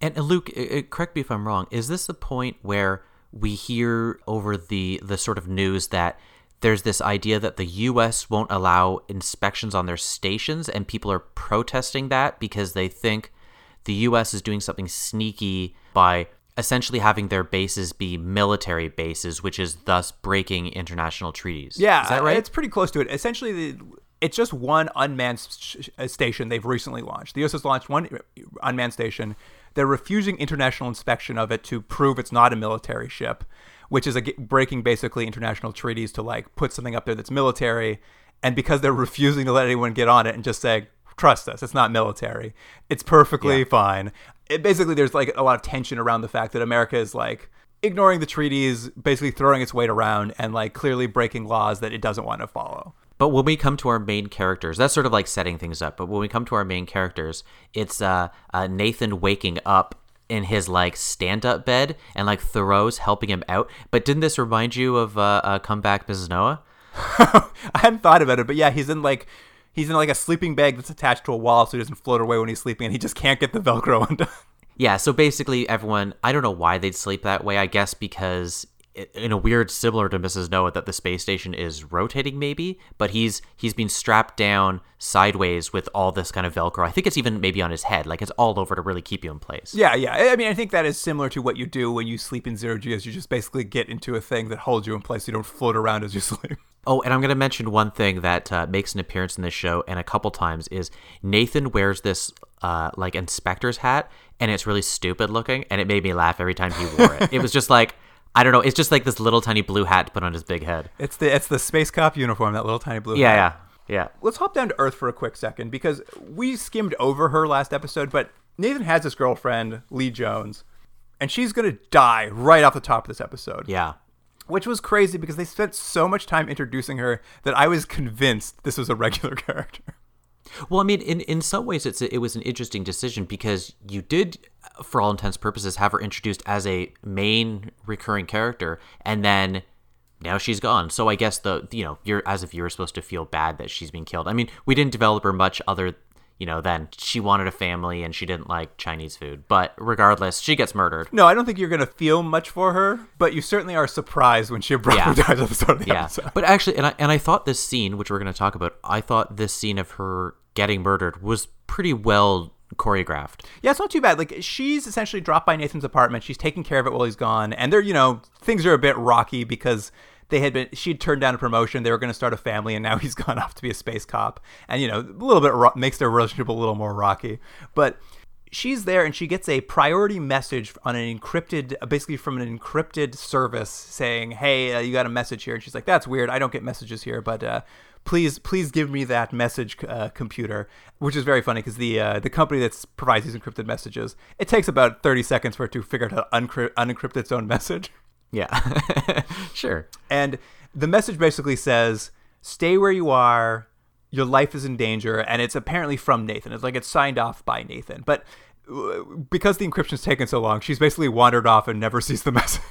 And Luke, correct me if I'm wrong. Is this the point where we hear over the the sort of news that there's this idea that the U.S. won't allow inspections on their stations, and people are protesting that because they think the U.S. is doing something sneaky by essentially having their bases be military bases, which is thus breaking international treaties. Yeah, is that right? It's pretty close to it. Essentially, the, it's just one unmanned sh- sh- uh, station they've recently launched. The U.S. has launched one uh, unmanned station. They're refusing international inspection of it to prove it's not a military ship, which is a, breaking basically international treaties to like put something up there that's military. And because they're *laughs* refusing to let anyone get on it and just say, trust us, it's not military, it's perfectly Yeah. fine. It, basically, there's like a lot of tension around the fact that America is like ignoring the treaties, basically throwing its weight around, and like clearly breaking laws that it doesn't want to follow. But when we come to our main characters, that's sort of like setting things up. But when we come to our main characters, it's uh, uh, Nathan waking up in his like stand-up bed, and like Theroux's helping him out. But didn't this remind you of uh, uh, Come Back, Mrs. Noah? *laughs* I hadn't thought about it, but yeah, he's in like he's in like a sleeping bag that's attached to a wall so he doesn't float away when he's sleeping, and he just can't get the Velcro *laughs* undone. Yeah, so basically everyone, I don't know why they'd sleep that way. I guess because in a weird similar to Mrs. Noah that the space station is rotating maybe, but he's he's been strapped down sideways with all this kind of velcro. I think it's even maybe on his head, like it's all over to really keep you in place. Yeah, yeah. I mean, I think that is similar to what you do when you sleep in zero G, is you just basically get into a thing that holds you in place. You don't float around as you *laughs* sleep. Oh, and I'm going to mention one thing that uh, makes an appearance in this show and a couple times is Nathan wears this uh, like inspector's hat, and it's really stupid looking, and it made me laugh every time he wore it. it was just like I don't know, it's just like this little tiny blue hat to put on his big head. It's the it's the space cop uniform, that little tiny blue. Yeah, hat. yeah, yeah. Let's hop down to Earth for a quick second because we skimmed over her last episode, but Nathan has this girlfriend, Lee Jones, and she's gonna die right off the top of this episode. Yeah. Which was crazy because they spent so much time introducing her that I was convinced this was a regular *laughs* character. Well, I mean, in, in some ways, it's a, it was an interesting decision because you did, for all intents and purposes, have her introduced as a main recurring character, and then now she's gone. So I guess the you know you're as if you were supposed to feel bad that she's being killed. I mean, we didn't develop her much other you know then she wanted a family and she didn't like Chinese food. But regardless, she gets murdered. No, I don't think you're gonna feel much for her, but you certainly are surprised when she *laughs* abruptly Yeah. dies at the start of the Yeah, episode. but actually, and I and I thought this scene, which we're going to talk about, I thought this scene of her getting murdered was pretty well choreographed. Yeah, it's not too bad. Like she's essentially dropped by Nathan's apartment. She's taking care of it while he's gone, and they're you know things are a bit rocky because they had been she'd turned down a promotion. They were going to start a family, and now *laughs* he's gone off to be a space cop, and you know a little bit ro- makes their relationship a little more rocky. But she's there, and she gets a priority message on an encrypted, basically from an encrypted service saying, "Hey, uh, you got a message here," and she's like, "That's weird. I don't get messages here, but." Uh, please please give me that message uh, computer which is very funny because the uh, the company that provides these encrypted messages it takes about 30 seconds for it to figure out how to unencrypt its own *laughs* message Yeah, *laughs* sure. and the message basically says stay where you are your life is in danger and it's apparently from nathan it's like it's signed off by nathan but uh, because the encryption's taken so long she's basically wandered off and never *laughs* sees the message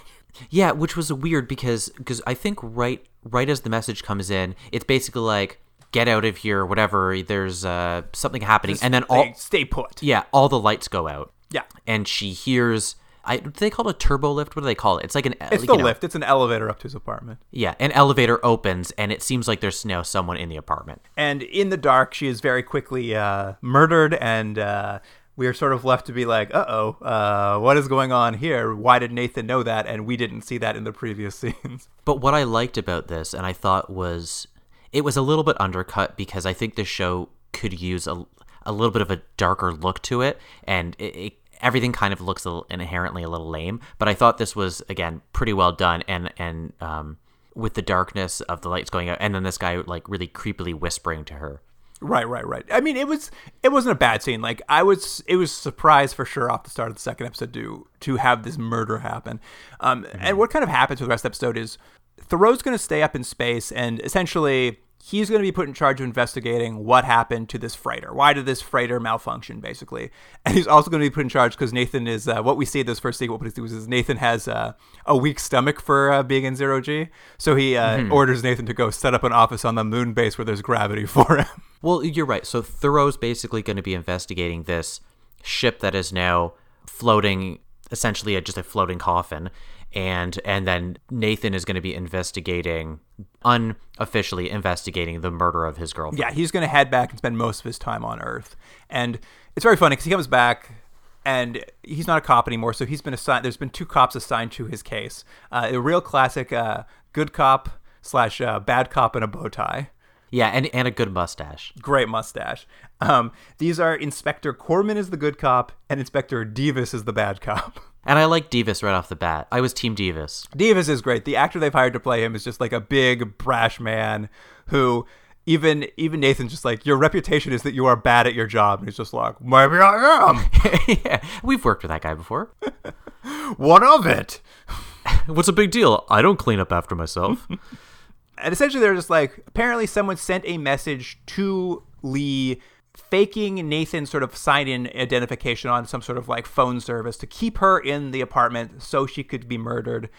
Yeah, which was weird because because I think right right as the message comes in, it's basically like get out of here, whatever. There's uh, something happening, and then all stay put yeah, all the lights go out. Yeah. and she hears. I do they call it a turbo lift? What do they call it? It's like an it's you the know- lift it's an elevator up to his apartment Yeah, an elevator opens and it seems like there's now someone in the apartment. and in the dark she is very quickly uh, murdered and uh, we are sort of left to be like uh-oh uh, what is going on here why did nathan know that and we didn't see that in the previous *laughs* scenes But what I liked about this, and I thought was, it was a little bit undercut because I think the show could use a, a little bit of a darker look to it, and it, it, everything kind of looks a little, inherently a little lame. But I thought this was again pretty well done, and and um, with the darkness of the lights going out, and then this guy like really creepily whispering to her. right right right i mean it was it wasn't a bad scene like i was it was surprised for sure off the start of the second episode to to have this murder happen um, and what kind of happens with the rest of the episode is theroux's going to stay up in space and essentially he's going to be put in charge of investigating what happened to this freighter. Why did this freighter malfunction, basically? And he's also going to be put in charge because Nathan is uh, what we see in this first sequence is Nathan has uh, a weak stomach for uh, being in zero G, so he uh, orders Nathan to go set up an office on the moon base where there's gravity *laughs* for him. Well, you're right. So Theroux's basically going to be investigating this ship that is now floating, essentially a, just a floating coffin, and and then Nathan is going to be investigating, unofficially investigating the murder of his girlfriend. Yeah, he's going to head back and spend most of his time on Earth. And it's very funny because he comes back and he's not a cop anymore. So he's been assigned, there's been two cops assigned to his case uh, a real classic uh, good cop slash uh, bad cop in a bow tie. yeah, and and a good mustache. Great mustache. Um, these are Inspector Corman is the good cop and Inspector Davis is the bad cop. *laughs* And I like Davis right off the bat. I was Team Davis. Davis is great. The actor they've hired to play him is just like a big brash man who even even Nathan's just like your reputation is that you are bad at your job, and he's just like maybe I am. *laughs* yeah, we've worked with that guy before. *laughs* what of it? *laughs* What's a big deal? I don't clean up after myself. And essentially, they're just like apparently someone sent a message to Lee. Faking Nathan's sort of sign in identification on some sort of like phone service to keep her in the apartment so she could be murdered.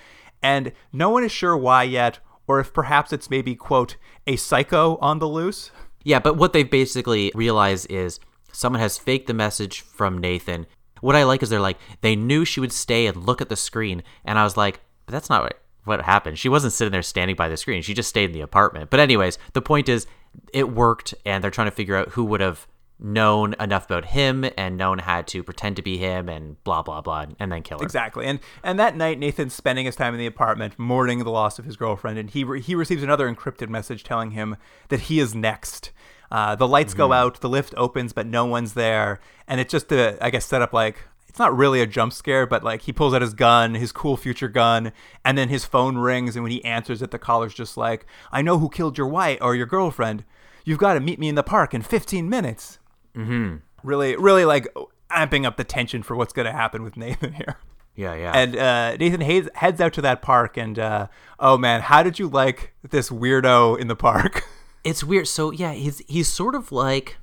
And no one is sure why yet, or if perhaps it's maybe, quote, a psycho on the loose. Yeah, but what they basically realize is someone has faked the message from Nathan. What I like is they're like, they knew she would stay and look at the screen. And I was like, but that's not what, what happened. She wasn't sitting there standing by the screen. She just stayed in the apartment. But, anyways, the point is, it worked, and they're trying to figure out who would have known enough about him and known how to pretend to be him and blah blah blah and then kill her. Exactly. And and that night Nathan's spending his time in the apartment mourning the loss of his girlfriend and he re- he receives another encrypted message telling him that he is next. Uh, the lights go out, the lift opens, but no one's there, and it's just to, I guess, set up like it's not really a jump scare, but like he pulls out his gun, his cool future gun, and then his phone rings, and when he answers it, the caller's just like, "I know who killed your wife or your girlfriend. You've got to meet me in the park in 15 minutes." Mm-hmm. Really, really like amping up the tension for what's going to happen with *laughs* Nathan here. Yeah, yeah. And uh, Nathan heads, heads out to that park, and uh, oh man, how did you like this weirdo in the park? *laughs* it's weird. So yeah, he's he's sort of like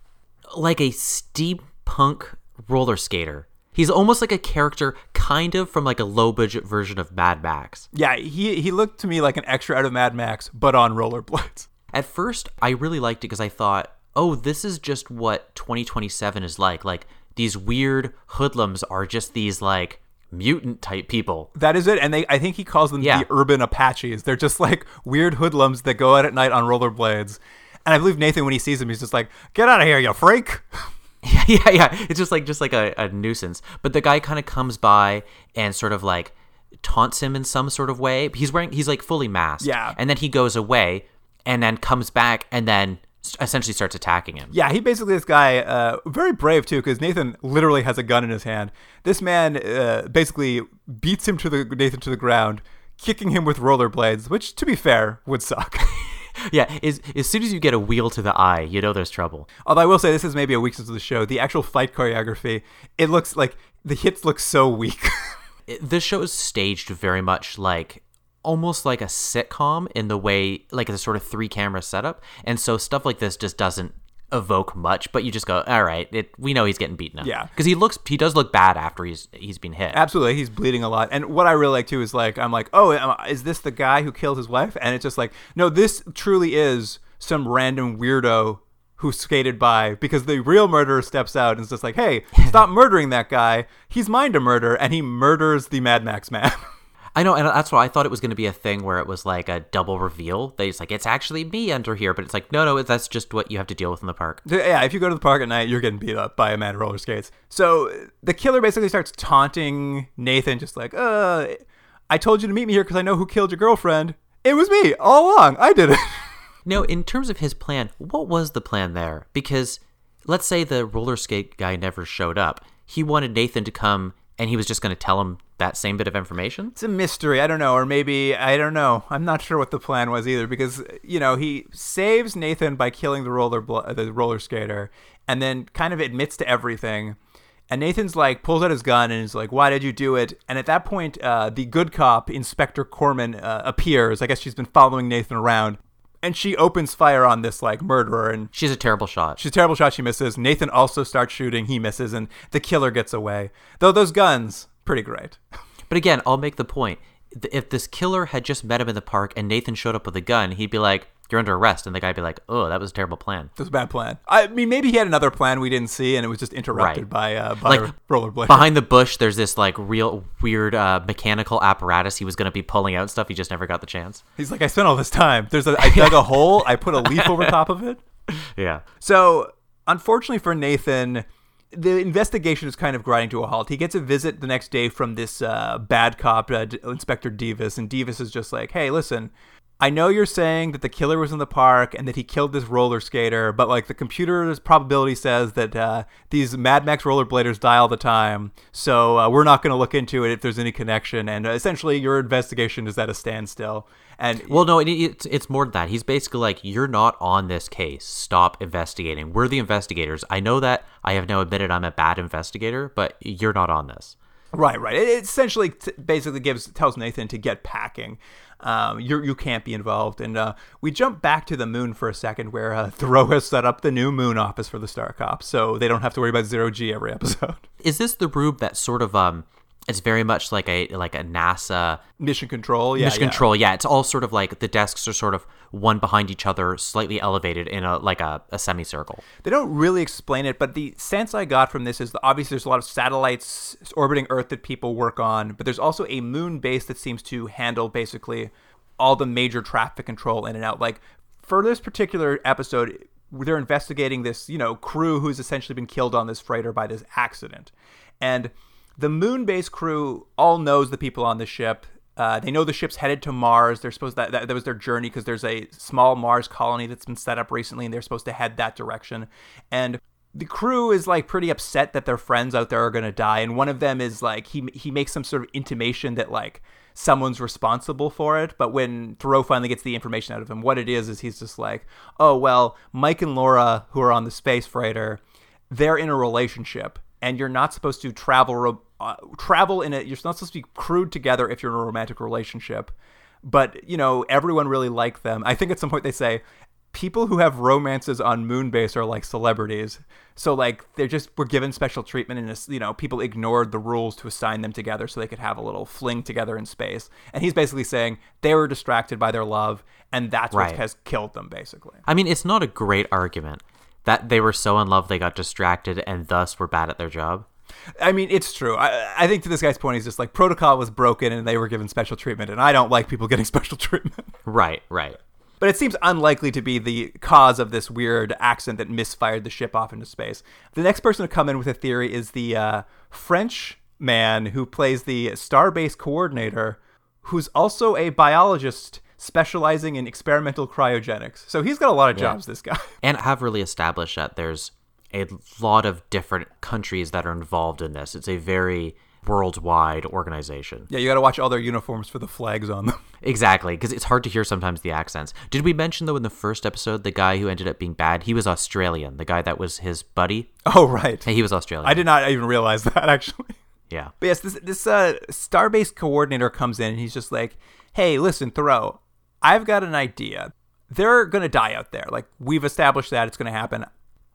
like a steampunk roller skater. He's almost like a character, kind of from like a low budget version of Mad Max. yeah, he he looked to me like an extra out of Mad Max, but on rollerblades. *laughs* At first, I really liked it because I thought, oh, this is just what 2027 is like. Like these weird hoodlums are just these like mutant type people. That is it, and they I think he calls them Yeah. the urban Apaches. They're just like weird hoodlums that go out at night on rollerblades. And I believe Nathan, when he sees him, he's just like, "Get out of here, you freak!" *laughs* *laughs* yeah, yeah, yeah. It's just like just like a, a nuisance. But the guy kind of comes by and sort of like taunts him in some sort of way. He's wearing he's like fully masked. Yeah. And then he goes away and then comes back and then essentially starts attacking him. Yeah, he basically this guy, uh, very brave too, because Nathan literally has a gun in his hand. This man uh, basically beats him to the Nathan to the ground, kicking him with rollerblades, which, to be fair, would suck. *laughs* *laughs* Yeah, as, as soon as you get a wheel to the eye, you know there's trouble. Although I will say this is maybe a weakness of the show. The actual fight choreography, it looks like the hits look so weak. *laughs* It- this show is staged very much like almost like a sitcom in the way like it's a sort of three camera setup and so stuff like this just doesn't evoke much but you just go all right it, we know he's getting beaten up Yeah. because he looks he does look bad after he's he's been hit Absolutely, he's bleeding a lot. And what I really like too is like I'm like, oh, is this the guy who killed his wife? And it's just like, no, this truly is some random weirdo who skated by because the real murderer steps out and is just like, hey, stop *laughs* murdering that guy. He's mine to murder, and he murders the Mad Max man. *laughs* i know and that's why i thought it was going to be a thing where it was like a double reveal they just like it's actually me under here but it's like no no that's just what you have to deal with in the park yeah, if you go to the park at night, you're getting beat up by a man in roller skates. So the killer basically starts taunting Nathan, just like, uh, I told you to meet me here because I know who killed your girlfriend. It was me all along. I did it. *laughs* Now, in terms of his plan, what was the plan there? Because let's say the roller skate guy never showed up. He wanted Nathan to come and he was just going to tell him that same bit of information. It's a mystery. I don't know, or maybe I don't know. I'm not sure what the plan was either, because you know he saves Nathan by killing the roller bl- the roller skater, and then kind of admits to everything. And Nathan's like pulls out his gun and is like, "Why did you do it?" And at that point, uh, the good cop Inspector Corman uh, appears. I guess she's been following Nathan around, and she opens fire on this like murderer and. She's a terrible shot. She's a terrible shot. She misses. Nathan also starts shooting. He misses, and the killer gets away. Though those guns, pretty great. *laughs* But again, I'll make the point. If this killer had just met him in the park and Nathan showed up with a gun, he'd be like, You're under arrest. And the guy'd be like, Oh, that was a terrible plan. That was a bad plan. I mean, maybe he had another plan we didn't see, and it was just interrupted Right. by uh, by Like, rollerblade. Behind the bush, there's this like real weird uh, mechanical apparatus he was going to be pulling out stuff. He just never got the chance. He's like, I spent all this time. There's a, I dug a hole. I put a leaf over top of it. *laughs* Yeah. So, unfortunately for Nathan, the investigation is kind of grinding to a halt. He gets a visit the next day from this uh, bad cop, uh, D- Inspector Davis, and Davis is just like, "Hey, listen." I know you're saying that the killer was in the park and that he killed this roller skater, but like the computer's probability says that uh, these Mad Max rollerbladers die all the time, so uh, we're not going to look into it if there's any connection. And uh, essentially, your investigation is at a standstill. And Well, no, it, it's it's more than that. He's basically like, you're not on this case. Stop investigating. We're the investigators. I know that. I have now admitted I'm a bad investigator, but you're not on this. Right, right. It, it essentially t- basically gives tells Nathan to get packing. Um, you you can't be involved, and uh, we jump back to the moon for a second, where uh, *laughs* Theroux has set up the new moon office for the Star Cops, so they don't have to worry about zero G every episode. Is this the rube that sort of um It's very much like a like a NASA Mission control. Yeah. mission yeah. control. Yeah, it's all sort of like the desks are sort of one behind each other, slightly elevated in a like a, a semicircle. They don't really explain it, but the sense I got from this is that obviously there's a lot of satellites orbiting Earth that people work on, but there's also a moon base that seems to handle basically all the major traffic control in and out. Like for this particular episode, they're investigating this, you know, crew who's essentially been killed on this freighter by this accident. And the moon base crew all knows the people on the ship. Uh, they know the ship's headed to Mars. They're supposed that that, that was their journey because there's a small Mars colony that's been set up recently, and they're supposed to head that direction. And the crew is like pretty upset that their friends out there are to die, and one of them is like he he makes some sort of intimation that like someone's responsible for it. But when Theroux finally gets the information out of him, what it is is he's just like, oh well, Mike and Laura who are on the space freighter, they're in a relationship and you're not supposed to travel uh, travel in it. You're not supposed to be crewed together if you're in a romantic relationship. But you know, everyone really liked them. I think at some point they say people who have romances on Moonbase are like celebrities. So like they're just were given special treatment, and you know, people ignored the rules to assign them together so they could have a little fling together in space. And he's basically saying they were distracted by their love, and that's Right. what has killed them, basically. I mean, it's not a great argument that they were so in love they got distracted and thus were bad at their job. I mean, it's true. I, I think to this guy's point, he's just like protocol was broken and they were given special treatment, and I don't like people *laughs* getting special treatment. Right, right. but it seems unlikely to be the cause of this weird accident that misfired the ship off into space. The next person to come in with a theory is the uh, French man who plays the Starbase coordinator, who's also a biologist specializing in experimental cryogenics. So he's got a lot of jobs, this guy. *laughs* And have really established that there's a lot of different countries that are involved in this. It's a very worldwide organization. yeah, you got to watch all their uniforms for the flags on them. *laughs* Exactly, because it's hard to hear sometimes the accents. Did we mention though in the first episode the guy who ended up being bad? He was Australian. The guy that was his buddy. Oh, right. He was Australian. I did not even realize *laughs* that, actually. Yeah. But yes, this this uh, Starbase coordinator comes in and he's just like, "Hey, listen, Theroux, I've got an idea. They're gonna die out there. Like we've established that it's gonna happen.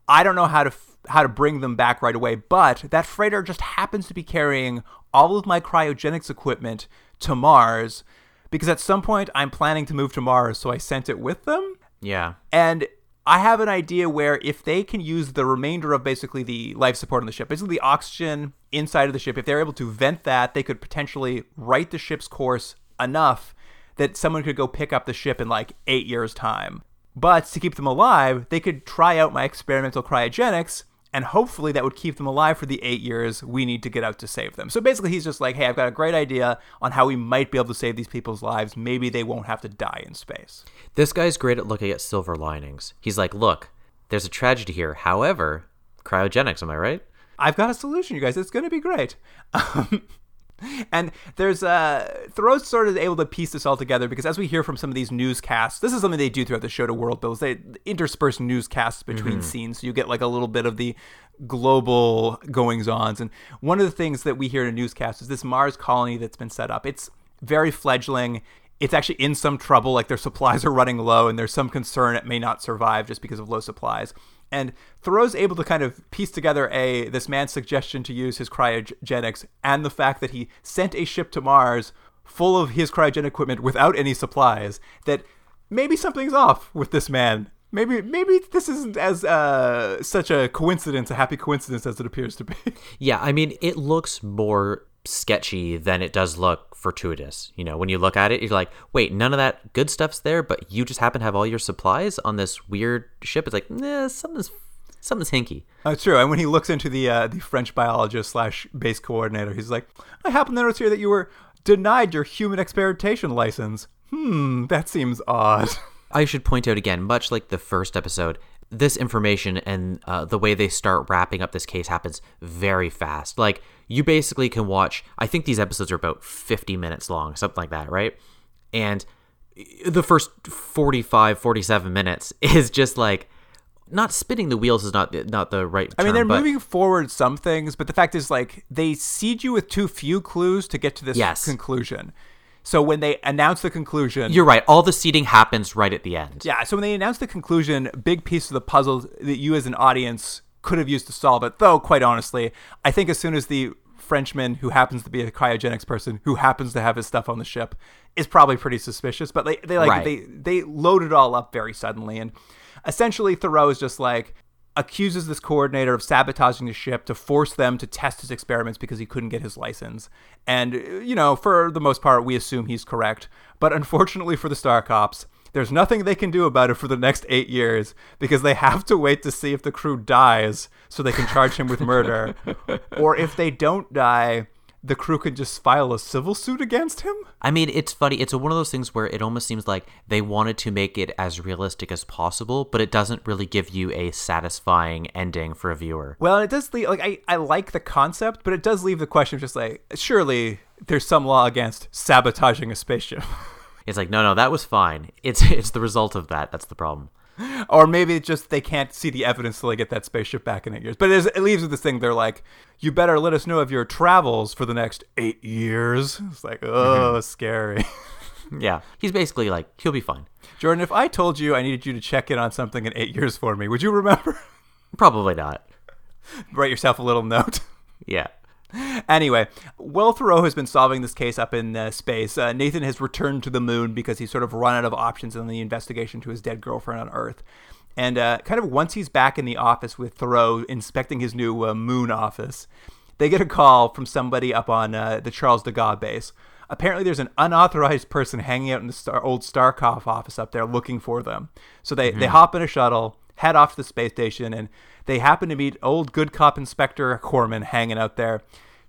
I don't know how to f- how to bring them back right away, but that freighter just happens to be carrying all of my cryogenics equipment to Mars because at some point I'm planning to move to Mars, so I sent it with them." Yeah. And I have an idea where if they can use the remainder of basically the life support on the ship, basically the oxygen inside of the ship, if they're able to vent that, they could potentially right the ship's course enough that someone could go pick up the ship in like eight years' time. But to keep them alive, they could try out my experimental cryogenics, and hopefully that would keep them alive for the eight years we need to get out to save them. So basically, he's just like, hey, I've got a great idea on how we might be able to save these people's lives. Maybe they won't have to die in space. This guy's great at looking at silver linings. He's like, look, there's a tragedy here. However, cryogenics, am I right? I've got a solution, you guys. It's going to be great. *laughs* Um, and there's uh, Theroux's sort of able to piece this all together because as we hear from some of these newscasts, this is something they do throughout the show to world builds. They intersperse newscasts between scenes, so you get like a little bit of the global goings ons. And one of the things that we hear in a newscast is this Mars colony that's been set up. It's very fledgling. It's actually in some trouble, like their supplies are running low, and there's some concern it may not survive just because of low supplies. And Theroux's able to kind of piece together a this man's suggestion to use his cryogenics and the fact that he sent a ship to Mars full of his cryogenic equipment without any supplies. That maybe something's off with this man. Maybe maybe this isn't as uh, such a coincidence, a happy coincidence as it appears to be. *laughs* Yeah, I mean, it looks more sketchy than it does look fortuitous. You know, when you look at it, you're like, wait, none of that good stuff's there, but you just happen to have all your supplies on this weird ship. It's like, nah, something's something's hinky. That's true. And when he looks into the uh, the French biologist slash base coordinator, he's like, I happen to notice here that you were denied your human experimentation license. Hmm, that seems odd. I should point out again, much like the first episode, this information and uh, the way they start wrapping up this case happens very fast. Like, you basically can watch, I think these episodes are about 50 minutes long, something like that, right? And the first 45, 47 minutes *laughs* is just like, not spinning the wheels is not not the right. I mean, term, they're but- moving forward some things, but the fact is, like, they seed you with too few clues to get to this Yes. conclusion. So when they announce the conclusion, You're right. All the seating happens right at the end. Yeah, so when they announce the conclusion, big piece of the puzzle that you as an audience could have used to solve it. Though, quite honestly, I think as soon as the Frenchman who happens to be a cryogenics person who happens to have his stuff on the ship is probably pretty suspicious. But they they like Right. they they load it all up very suddenly, and essentially Theroux is just like accuses this coordinator of sabotaging the ship to force them to test his experiments because he couldn't get his license. And you know, for the most part, we assume he's correct. But unfortunately for the Star Cops. There's nothing they can do about it for the next eight years because they have to wait to see if the crew dies so they can charge him with murder. *laughs* or if they don't die, the crew can just file a civil suit against him. I mean, it's funny. It's one of those things where it almost seems like they wanted to make it as realistic as possible, but it doesn't really give you a satisfying ending for a viewer. Well, it does leave, like, I, I like the concept, but it does leave the question of just like, surely there's some law against sabotaging a spaceship. *laughs* It's like, no, no, that was fine. It's *laughs* it's the result of that. That's the problem. or maybe it's just they can't see the evidence till they get that spaceship back in eight years. But it, is, it leaves with this thing. They're like, you better let us know of your travels for the next eight years. It's like, oh, scary. *laughs* Yeah, he's basically like, he'll be fine. Jordan, if I told you I needed you to check in on something in eight years for me, would you remember? *laughs* Probably not. Write yourself a little note. *laughs* Yeah. Anyway, Will Theroux has been solving this case up in uh, space. Uh, Nathan has returned to the moon because he's sort of run out of options in the investigation to his dead girlfriend on Earth. And uh, kind of once he's back in the office with Theroux inspecting his new uh, moon office, they get a call from somebody up on uh, the Charles de Gaulle base. Apparently, there's an unauthorized person hanging out in the Star- old Star Cops office up there looking for them. So they, they hop in a shuttle, head off to the space station, and they happen to meet old good cop Inspector Corman hanging out there.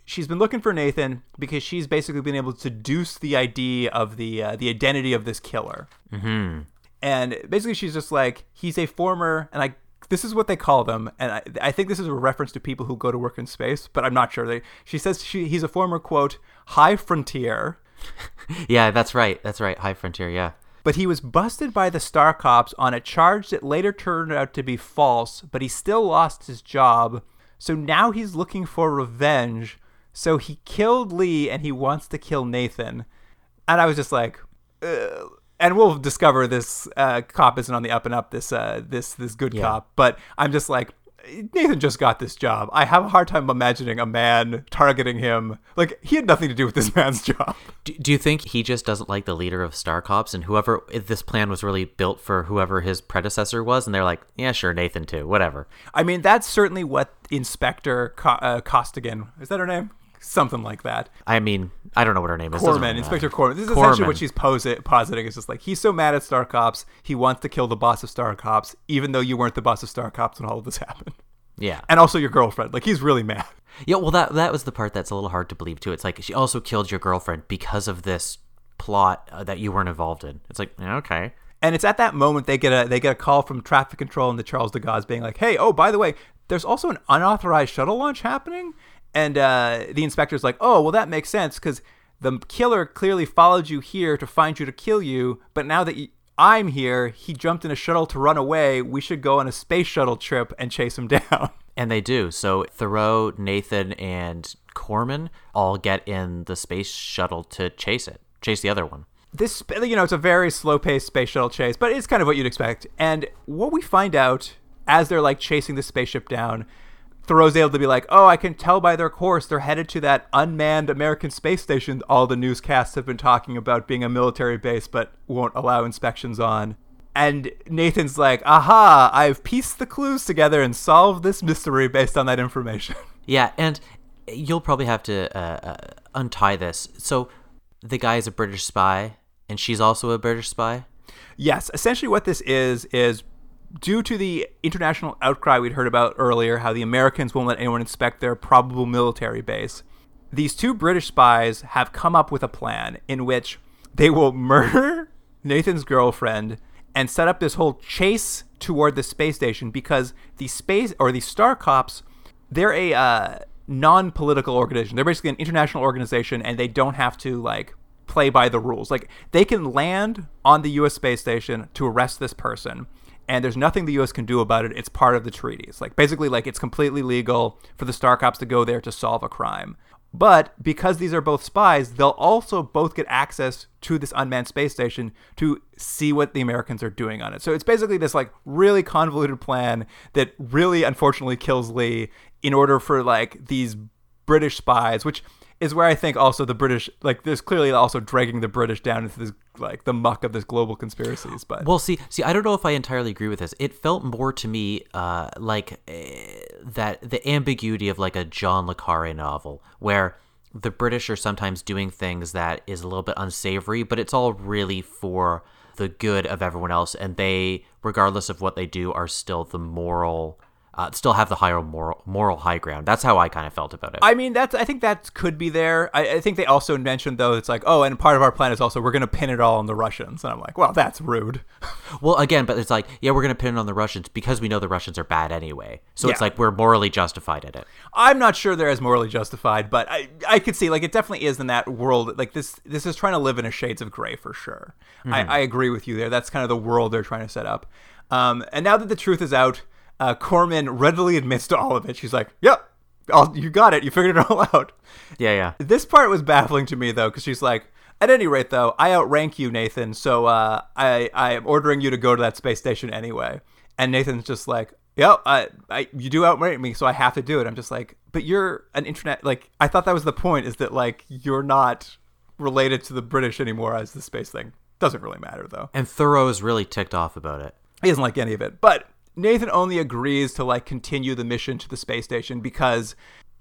She's been looking for Nathan because she's basically been able to deduce the ID of the uh, the identity of this killer. Mm-hmm. And basically, she's just like he's a former, and I this is what they call them, and I, I think this is a reference to people who go to work in space, but I'm not sure. They she says she he's a former quote high frontier. *laughs* Yeah, that's right. That's right. High Frontier, yeah. But he was busted by the Star Cops on a charge that later turned out to be false, but he still lost his job. So now he's looking for revenge. So he killed Lee and he wants to kill Nathan. And I was just like, Ugh. And we'll discover this uh, cop isn't on the up and up. This uh, this this good Yeah. cop, but I'm just like. Nathan just got this job. I have a hard time imagining a man targeting him. Like he had nothing to do with this man's job. Do, do you think he just doesn't like the leader of Star Cops and whoever this plan was really built for whoever his predecessor was and they're like, yeah, sure, Nathan too, whatever. I mean, that's certainly what Inspector Co- uh, Costigan is that her name? Something like that. I mean, I don't know what her name is. Corman, Inspector matter. Corman. This is essentially what she's posi- positing. It's just like he's so mad at Star Cops, he wants to kill the boss of Star Cops, even though you weren't the boss of Star Cops when all of this *laughs* happened, Yeah. and also your girlfriend. Like he's really mad. Yeah, well that that was the part that's a little hard to believe too. It's like she also killed your girlfriend because of this plot uh, that you weren't involved in. It's like, okay. And it's at that moment they get a they get a call from traffic control and the Charles de Gaulle being like, "Hey, oh by the way, there's also an unauthorized shuttle launch happening." And uh, the inspector's like, "Oh, well that makes sense because the killer clearly followed you here to find you to kill you, but now that I'm here, he jumped in a shuttle to run away. We should go on a space shuttle trip and chase him *laughs* down." And they do. So Theroux, Nathan, and Corman all get in the space shuttle to chase it, chase the other one. this you know it's a very slow paced space shuttle chase but it's kind of what you'd expect and what we find out as they're like chasing the spaceship down theroux's able to be like oh i can tell by their course they're headed to that unmanned american space station all the newscasts have been talking about being a military base but won't allow inspections on and nathan's like aha i've pieced the clues together and solved this mystery based on that information *laughs* Yeah, and you'll probably have to uh, uh, untie this. So the guy is a British spy, and she's also a British spy. Yes, essentially what this is is due to the international outcry we'd heard about earlier, how the Americans won't let anyone inspect their probable military base. These two British spies have come up with a plan in which they will murder *laughs* Nathan's girlfriend and set up this whole chase toward the space station because the space or the Star Cops, they're a uh, non-political organization. They're basically an international organization, and they don't have to like play by the rules. Like they can land on the U.S. space station to arrest this person, and there's nothing the U.S. can do about it. It's part of the treaties. Like basically, like it's completely legal for the Star Cops to go there to solve a crime. But because these are both spies, they'll also both get access to this unmanned space station to see what the Americans are doing on it. So it's basically this like really convoluted plan that really unfortunately kills Lee in order for like these British spies, which is where I think also the British like there's clearly also dragging the British down into this like the muck of this global conspiracies. But Well, see, see, I don't know if I entirely agree with this. It felt more to me uh, like uh, that the ambiguity of like a John le Carre novel, where the British are sometimes doing things that is a little bit unsavory, but it's all really for the good of everyone else, and they, regardless of what they do, are still the moral. Uh, still have the higher moral moral high ground. That's how I kind of felt about it. I mean, that's I think that could be there. I, I think they also mentioned though it's like, oh, and part of our plan is also we're going to pin it all on the Russians, and I'm like, well, that's rude. *laughs* Well, again, but it's like, yeah, we're going to pin it on the Russians because we know the Russians are bad anyway. So it's like we're morally justified in it. I'm not sure they're as morally justified, but I I could see like it definitely is in that world. Like this this is trying to live in a shades of gray for sure. I, I agree with you there. That's kind of the world they're trying to set up. Um, and now that the truth is out, uh, Corman readily admits to all of it. She's like, "Yep, you got it. You figured it all *laughs* out." Yeah, yeah. This part was baffling to me though, because she's like, "At any rate, though, I outrank you, Nathan. So uh, I I am ordering you to go to that space station anyway." And Nathan's just like, "Yep, I, I you do outrank me, so I have to do it." I'm just like, "But you're an internet like I thought that was the point is that like you're not related to the British anymore as the space thing. Doesn't really matter though." And Theroux is really ticked off about it. He doesn't like any of it. But Nathan only agrees to like continue the mission to the space station because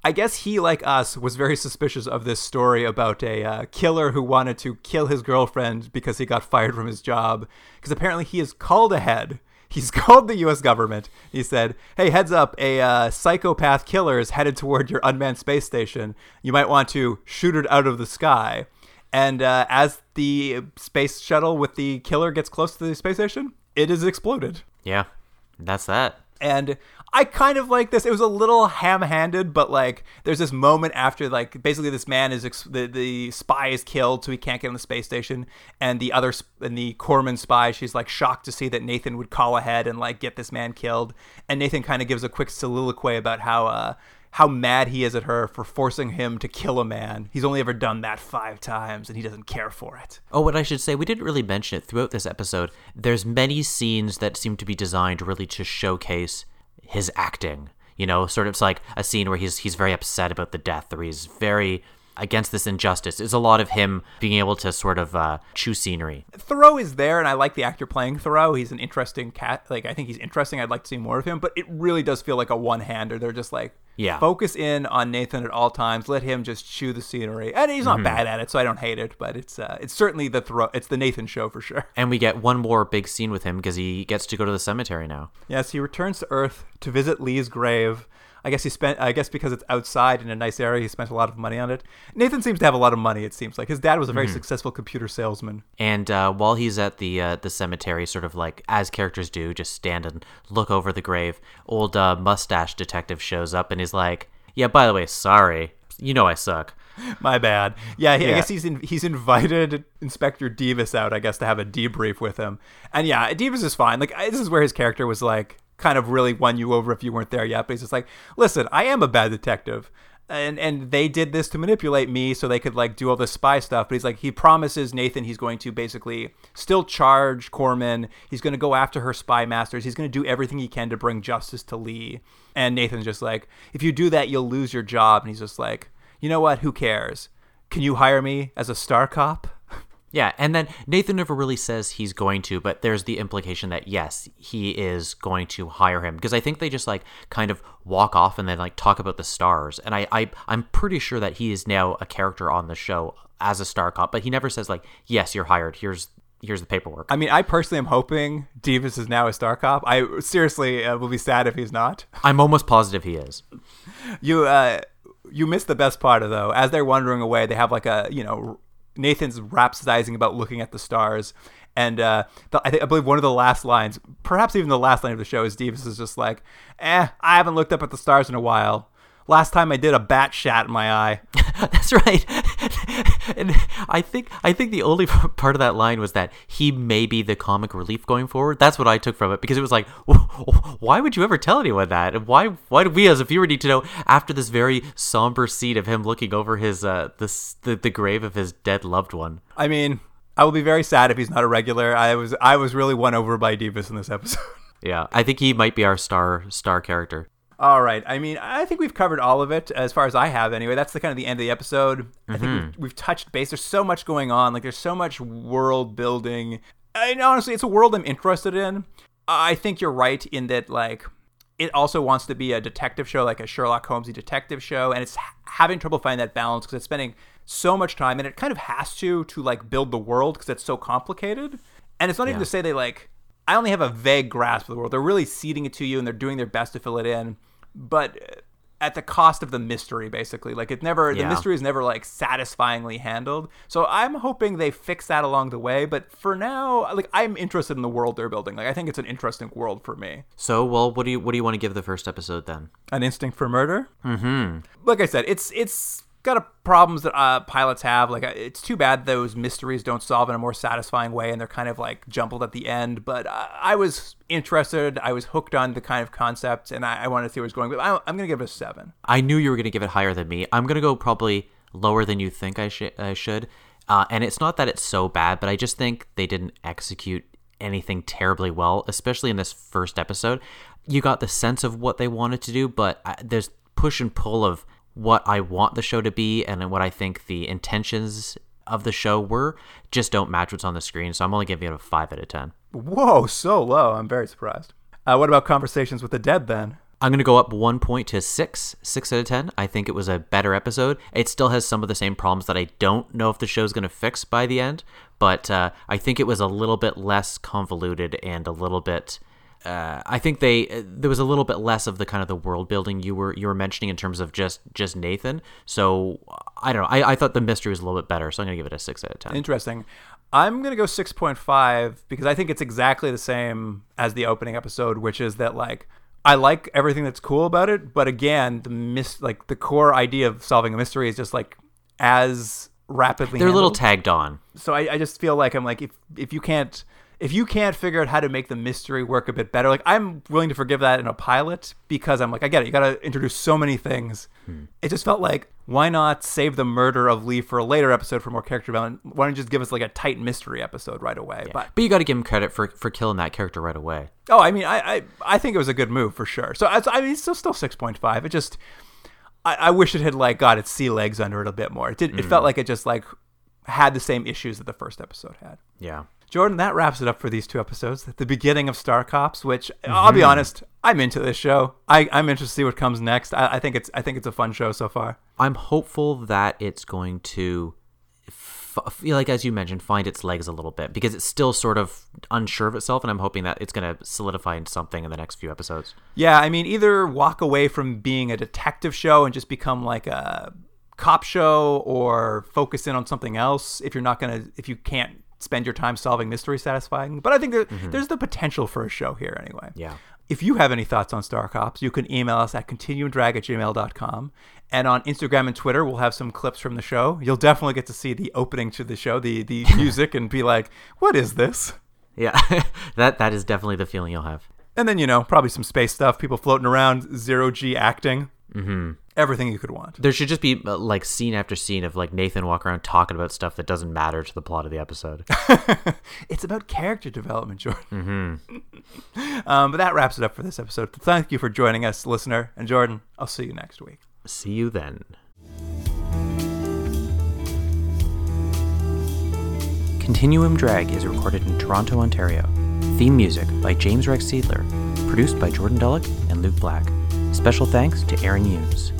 I guess he, like us, was very suspicious of this story about a uh, killer who wanted to kill his girlfriend because he got fired from his job. Because apparently he is called ahead. *laughs* He's called the U.S. government. He said, "Hey, heads up! A uh, psychopath killer is headed toward your unmanned space station. You might want to shoot it out of the sky." And uh, as the space shuttle with the killer gets close to the space station, it is exploded. Yeah, that's that. And I kind of like this. It was a little ham-handed, but like there's this moment after like basically this man is ex- the the spy is killed, so he can't get on the space station, and the other sp- and the Corman spy, she's like shocked to see that Nathan would call ahead and like get this man killed, and Nathan kind of gives a quick soliloquy about how uh how mad he is at her for forcing him to kill a man. He's only ever done that five times, and he doesn't care for it. Oh, what I should say, we didn't really mention it throughout this episode. There's many scenes that seem to be designed really to showcase his acting. You know, sort of it's like a scene where he's he's very upset about the death, or he's very against this injustice. is a lot of him being able to sort of uh, chew scenery. Theroux is there, and I like the actor playing Theroux. He's an interesting cat. Like I think he's interesting. I'd like to see more of him, but it really does feel like a one-hander. They're just like, Yeah. focus in on Nathan at all times. Let him just chew the scenery, and he's not bad at it, so I don't hate it. But it's uh, it's certainly the Theroux. It's the Nathan show for sure. And we get one more big scene with him because he gets to go to the cemetery now. Yes, he returns to Earth to visit Lee's grave. I guess he spent. I guess because it's outside in a nice area, he spent a lot of money on it. Nathan seems to have a lot of money. It seems like his dad was a very successful computer salesman. And uh, while he's at the uh, the cemetery, sort of like as characters do, just stand and look over the grave. Old uh, mustache detective shows up and he's like, "Yeah, by the way, sorry, you know I suck." *laughs* My bad. Yeah, he, I guess he's in, he's invited Inspector Devis out. I guess to have a debrief with him. And yeah, Devis is fine. Like this is where his character was like kind of really won you over if you weren't there yet. But he's just like, listen, I am a bad detective. And and they did this to manipulate me so they could like do all this spy stuff. But he's like he promises Nathan he's going to basically still charge Corman. He's going to go after her spy masters. He's going to do everything he can to bring justice to Lee. And Nathan's just like, if you do that, you'll lose your job. And he's just like, you know what? Who cares? Can you hire me as a star cop? Yeah, and then Nathan never really says he's going to, but there's the implication that yes, he is going to hire him because I think they just like kind of walk off and then like talk about the stars, and I, I I'm pretty sure that he is now a character on the show as a star cop, but he never says like yes, you're hired. Here's here's the paperwork. I mean, I personally am hoping Devis is now a star cop. I seriously uh, will be sad if he's not. *laughs* I'm almost positive he is. You uh, you missed the best part of though. As they're wandering away, they have like a you know Nathan's rhapsodizing about looking at the stars. And uh, the, I, think, I believe one of the last lines, perhaps even the last line of the show, is Devis is just like, "Eh, I haven't looked up at the stars in a while. Last time I did, a bat shat in my eye." *laughs* That's right. *laughs* and I think I think the only *laughs* part of that line was that he may be the comic relief going forward. That's what I took from it because it was like, *laughs* why would you ever tell anyone that? And why why do we as a viewer need to know after this very somber scene of him looking over his uh this the, the grave of his dead loved one? I mean, I will be very sad if he's not a regular. I was I was really won over by Devis in this episode. Yeah, I think he might be our star star character. All right. I mean, I think we've covered all of it as far as I have anyway. That's the kind of the end of the episode. I think mm-hmm. we've, we've touched base. There's so much going on. Like there's so much world building. And honestly, it's a world I'm interested in. I think you're right in that like it also wants to be a detective show, like a Sherlock Holmesy detective show, and it's having trouble finding that balance because it's spending so much time, and it kind of has to to like build the world because it's so complicated. And it's not even to say they like I only have a vague grasp of the world. They're really seeding it to you, and they're doing their best to fill it in, but at the cost of the mystery, basically. Like it never the mystery is never like satisfyingly handled. So I'm hoping they fix that along the way. But for now, like I'm interested in the world they're building. Like I think it's an interesting world for me. So, well, what do you what do you want to give the first episode then? An instinct for murder. Mm-hmm. Like I said, it's it's got a problems that uh, pilots have. Like uh, it's too bad those mysteries don't solve in a more satisfying way, and they're kind of like jumbled at the end. But I, I was interested. I was hooked on the kind of concept, and I, I wanted to see where it's going. But I, I'm gonna give it a seven. I knew you were going to give it higher than me. I'm going to go probably lower than you think I, sh- I should. Uh, and it's not that it's so bad, but I just think they didn't execute anything terribly well, especially in this first episode. You got the sense of what they wanted to do, but I, there's push and pull of what I want the show to be and what I think the intentions of the show were just don't match what's on the screen. So I'm only giving it a 5 out of 10. Whoa, so low. I'm very surprised. Uh, what about conversations with the dead then? I'm going to go up one point to six, six out of 10. I think it was a better episode. It still has some of the same problems that I don't know if the show's going to fix by the end, but uh, I think it was a little bit less convoluted and a little bit. Uh, I think they there was a little bit less of the kind of the world building you were you were mentioning in terms of just just Nathan. So I don't know. I, I thought the mystery was a little bit better, so I'm gonna give it a six out of ten. Interesting. I'm going to go 6.5 because I think it's exactly the same as the opening episode, which is that like I like everything that's cool about it, but again, the mis- like the core idea of solving a mystery is just like as rapidly They're a little tagged on. so I, I just feel like I'm like if if you can't if you can't figure out how to make the mystery work a bit better, like I'm willing to forgive that in a pilot because I'm like I get it. You got to introduce so many things. Hmm. It just felt like why not save the murder of Lee for a later episode for more character development? Why don't you just give us like a tight mystery episode right away? But But you got to give him credit for for killing that character right away. oh, I mean, I, I I think it was a good move for sure. So I, I mean, it's still still six point five. It just I, I wish it had like got its sea legs under it a bit more. It did. It felt hmm. like it just like had the same issues that the first episode had. Yeah. Jordan, that wraps it up for these two episodes. The beginning of Star Cops, which I'll be mm-hmm. honest, I'm into this show. I, I'm interested to see what comes next. I, I think it's I think it's a fun show so far. I'm hopeful that it's going to f- feel like, as you mentioned, find its legs a little bit because it's still sort of unsure of itself, and I'm hoping that it's going to solidify into something in the next few episodes. Yeah, I mean, either walk away from being a detective show and just become like a cop show, or focus in on something else. If you're not gonna, if you can't spend your time solving mysteries satisfying, but I think there, there's the potential for a show here anyway. Yeah. If you have any thoughts on Star Cops, you can email us at continuumdrag at gmail.com. And on Instagram and Twitter, we'll have some clips from the show. You'll definitely get to see the opening to the show, the, the *laughs* music, and be like, what is this? Yeah, *laughs* that that is definitely the feeling you'll have. And then, you know, probably some space stuff, people floating around, zero G acting. Mm-hmm. Everything you could want. There should just be uh, like scene after scene of like Nathan walk around talking about stuff that doesn't matter to the plot of the episode. *laughs* It's about character development, Jordan. Mm-hmm. um, but that wraps it up for this episode. Thank you for joining us, listener. And Jordan, I'll see you next week. See you then. Continuum Drag is recorded in Toronto, Ontario. Theme music by James Rex Seidler. Produced by Jordan Dullock and Luke Black. Special thanks to Aaron Hughes.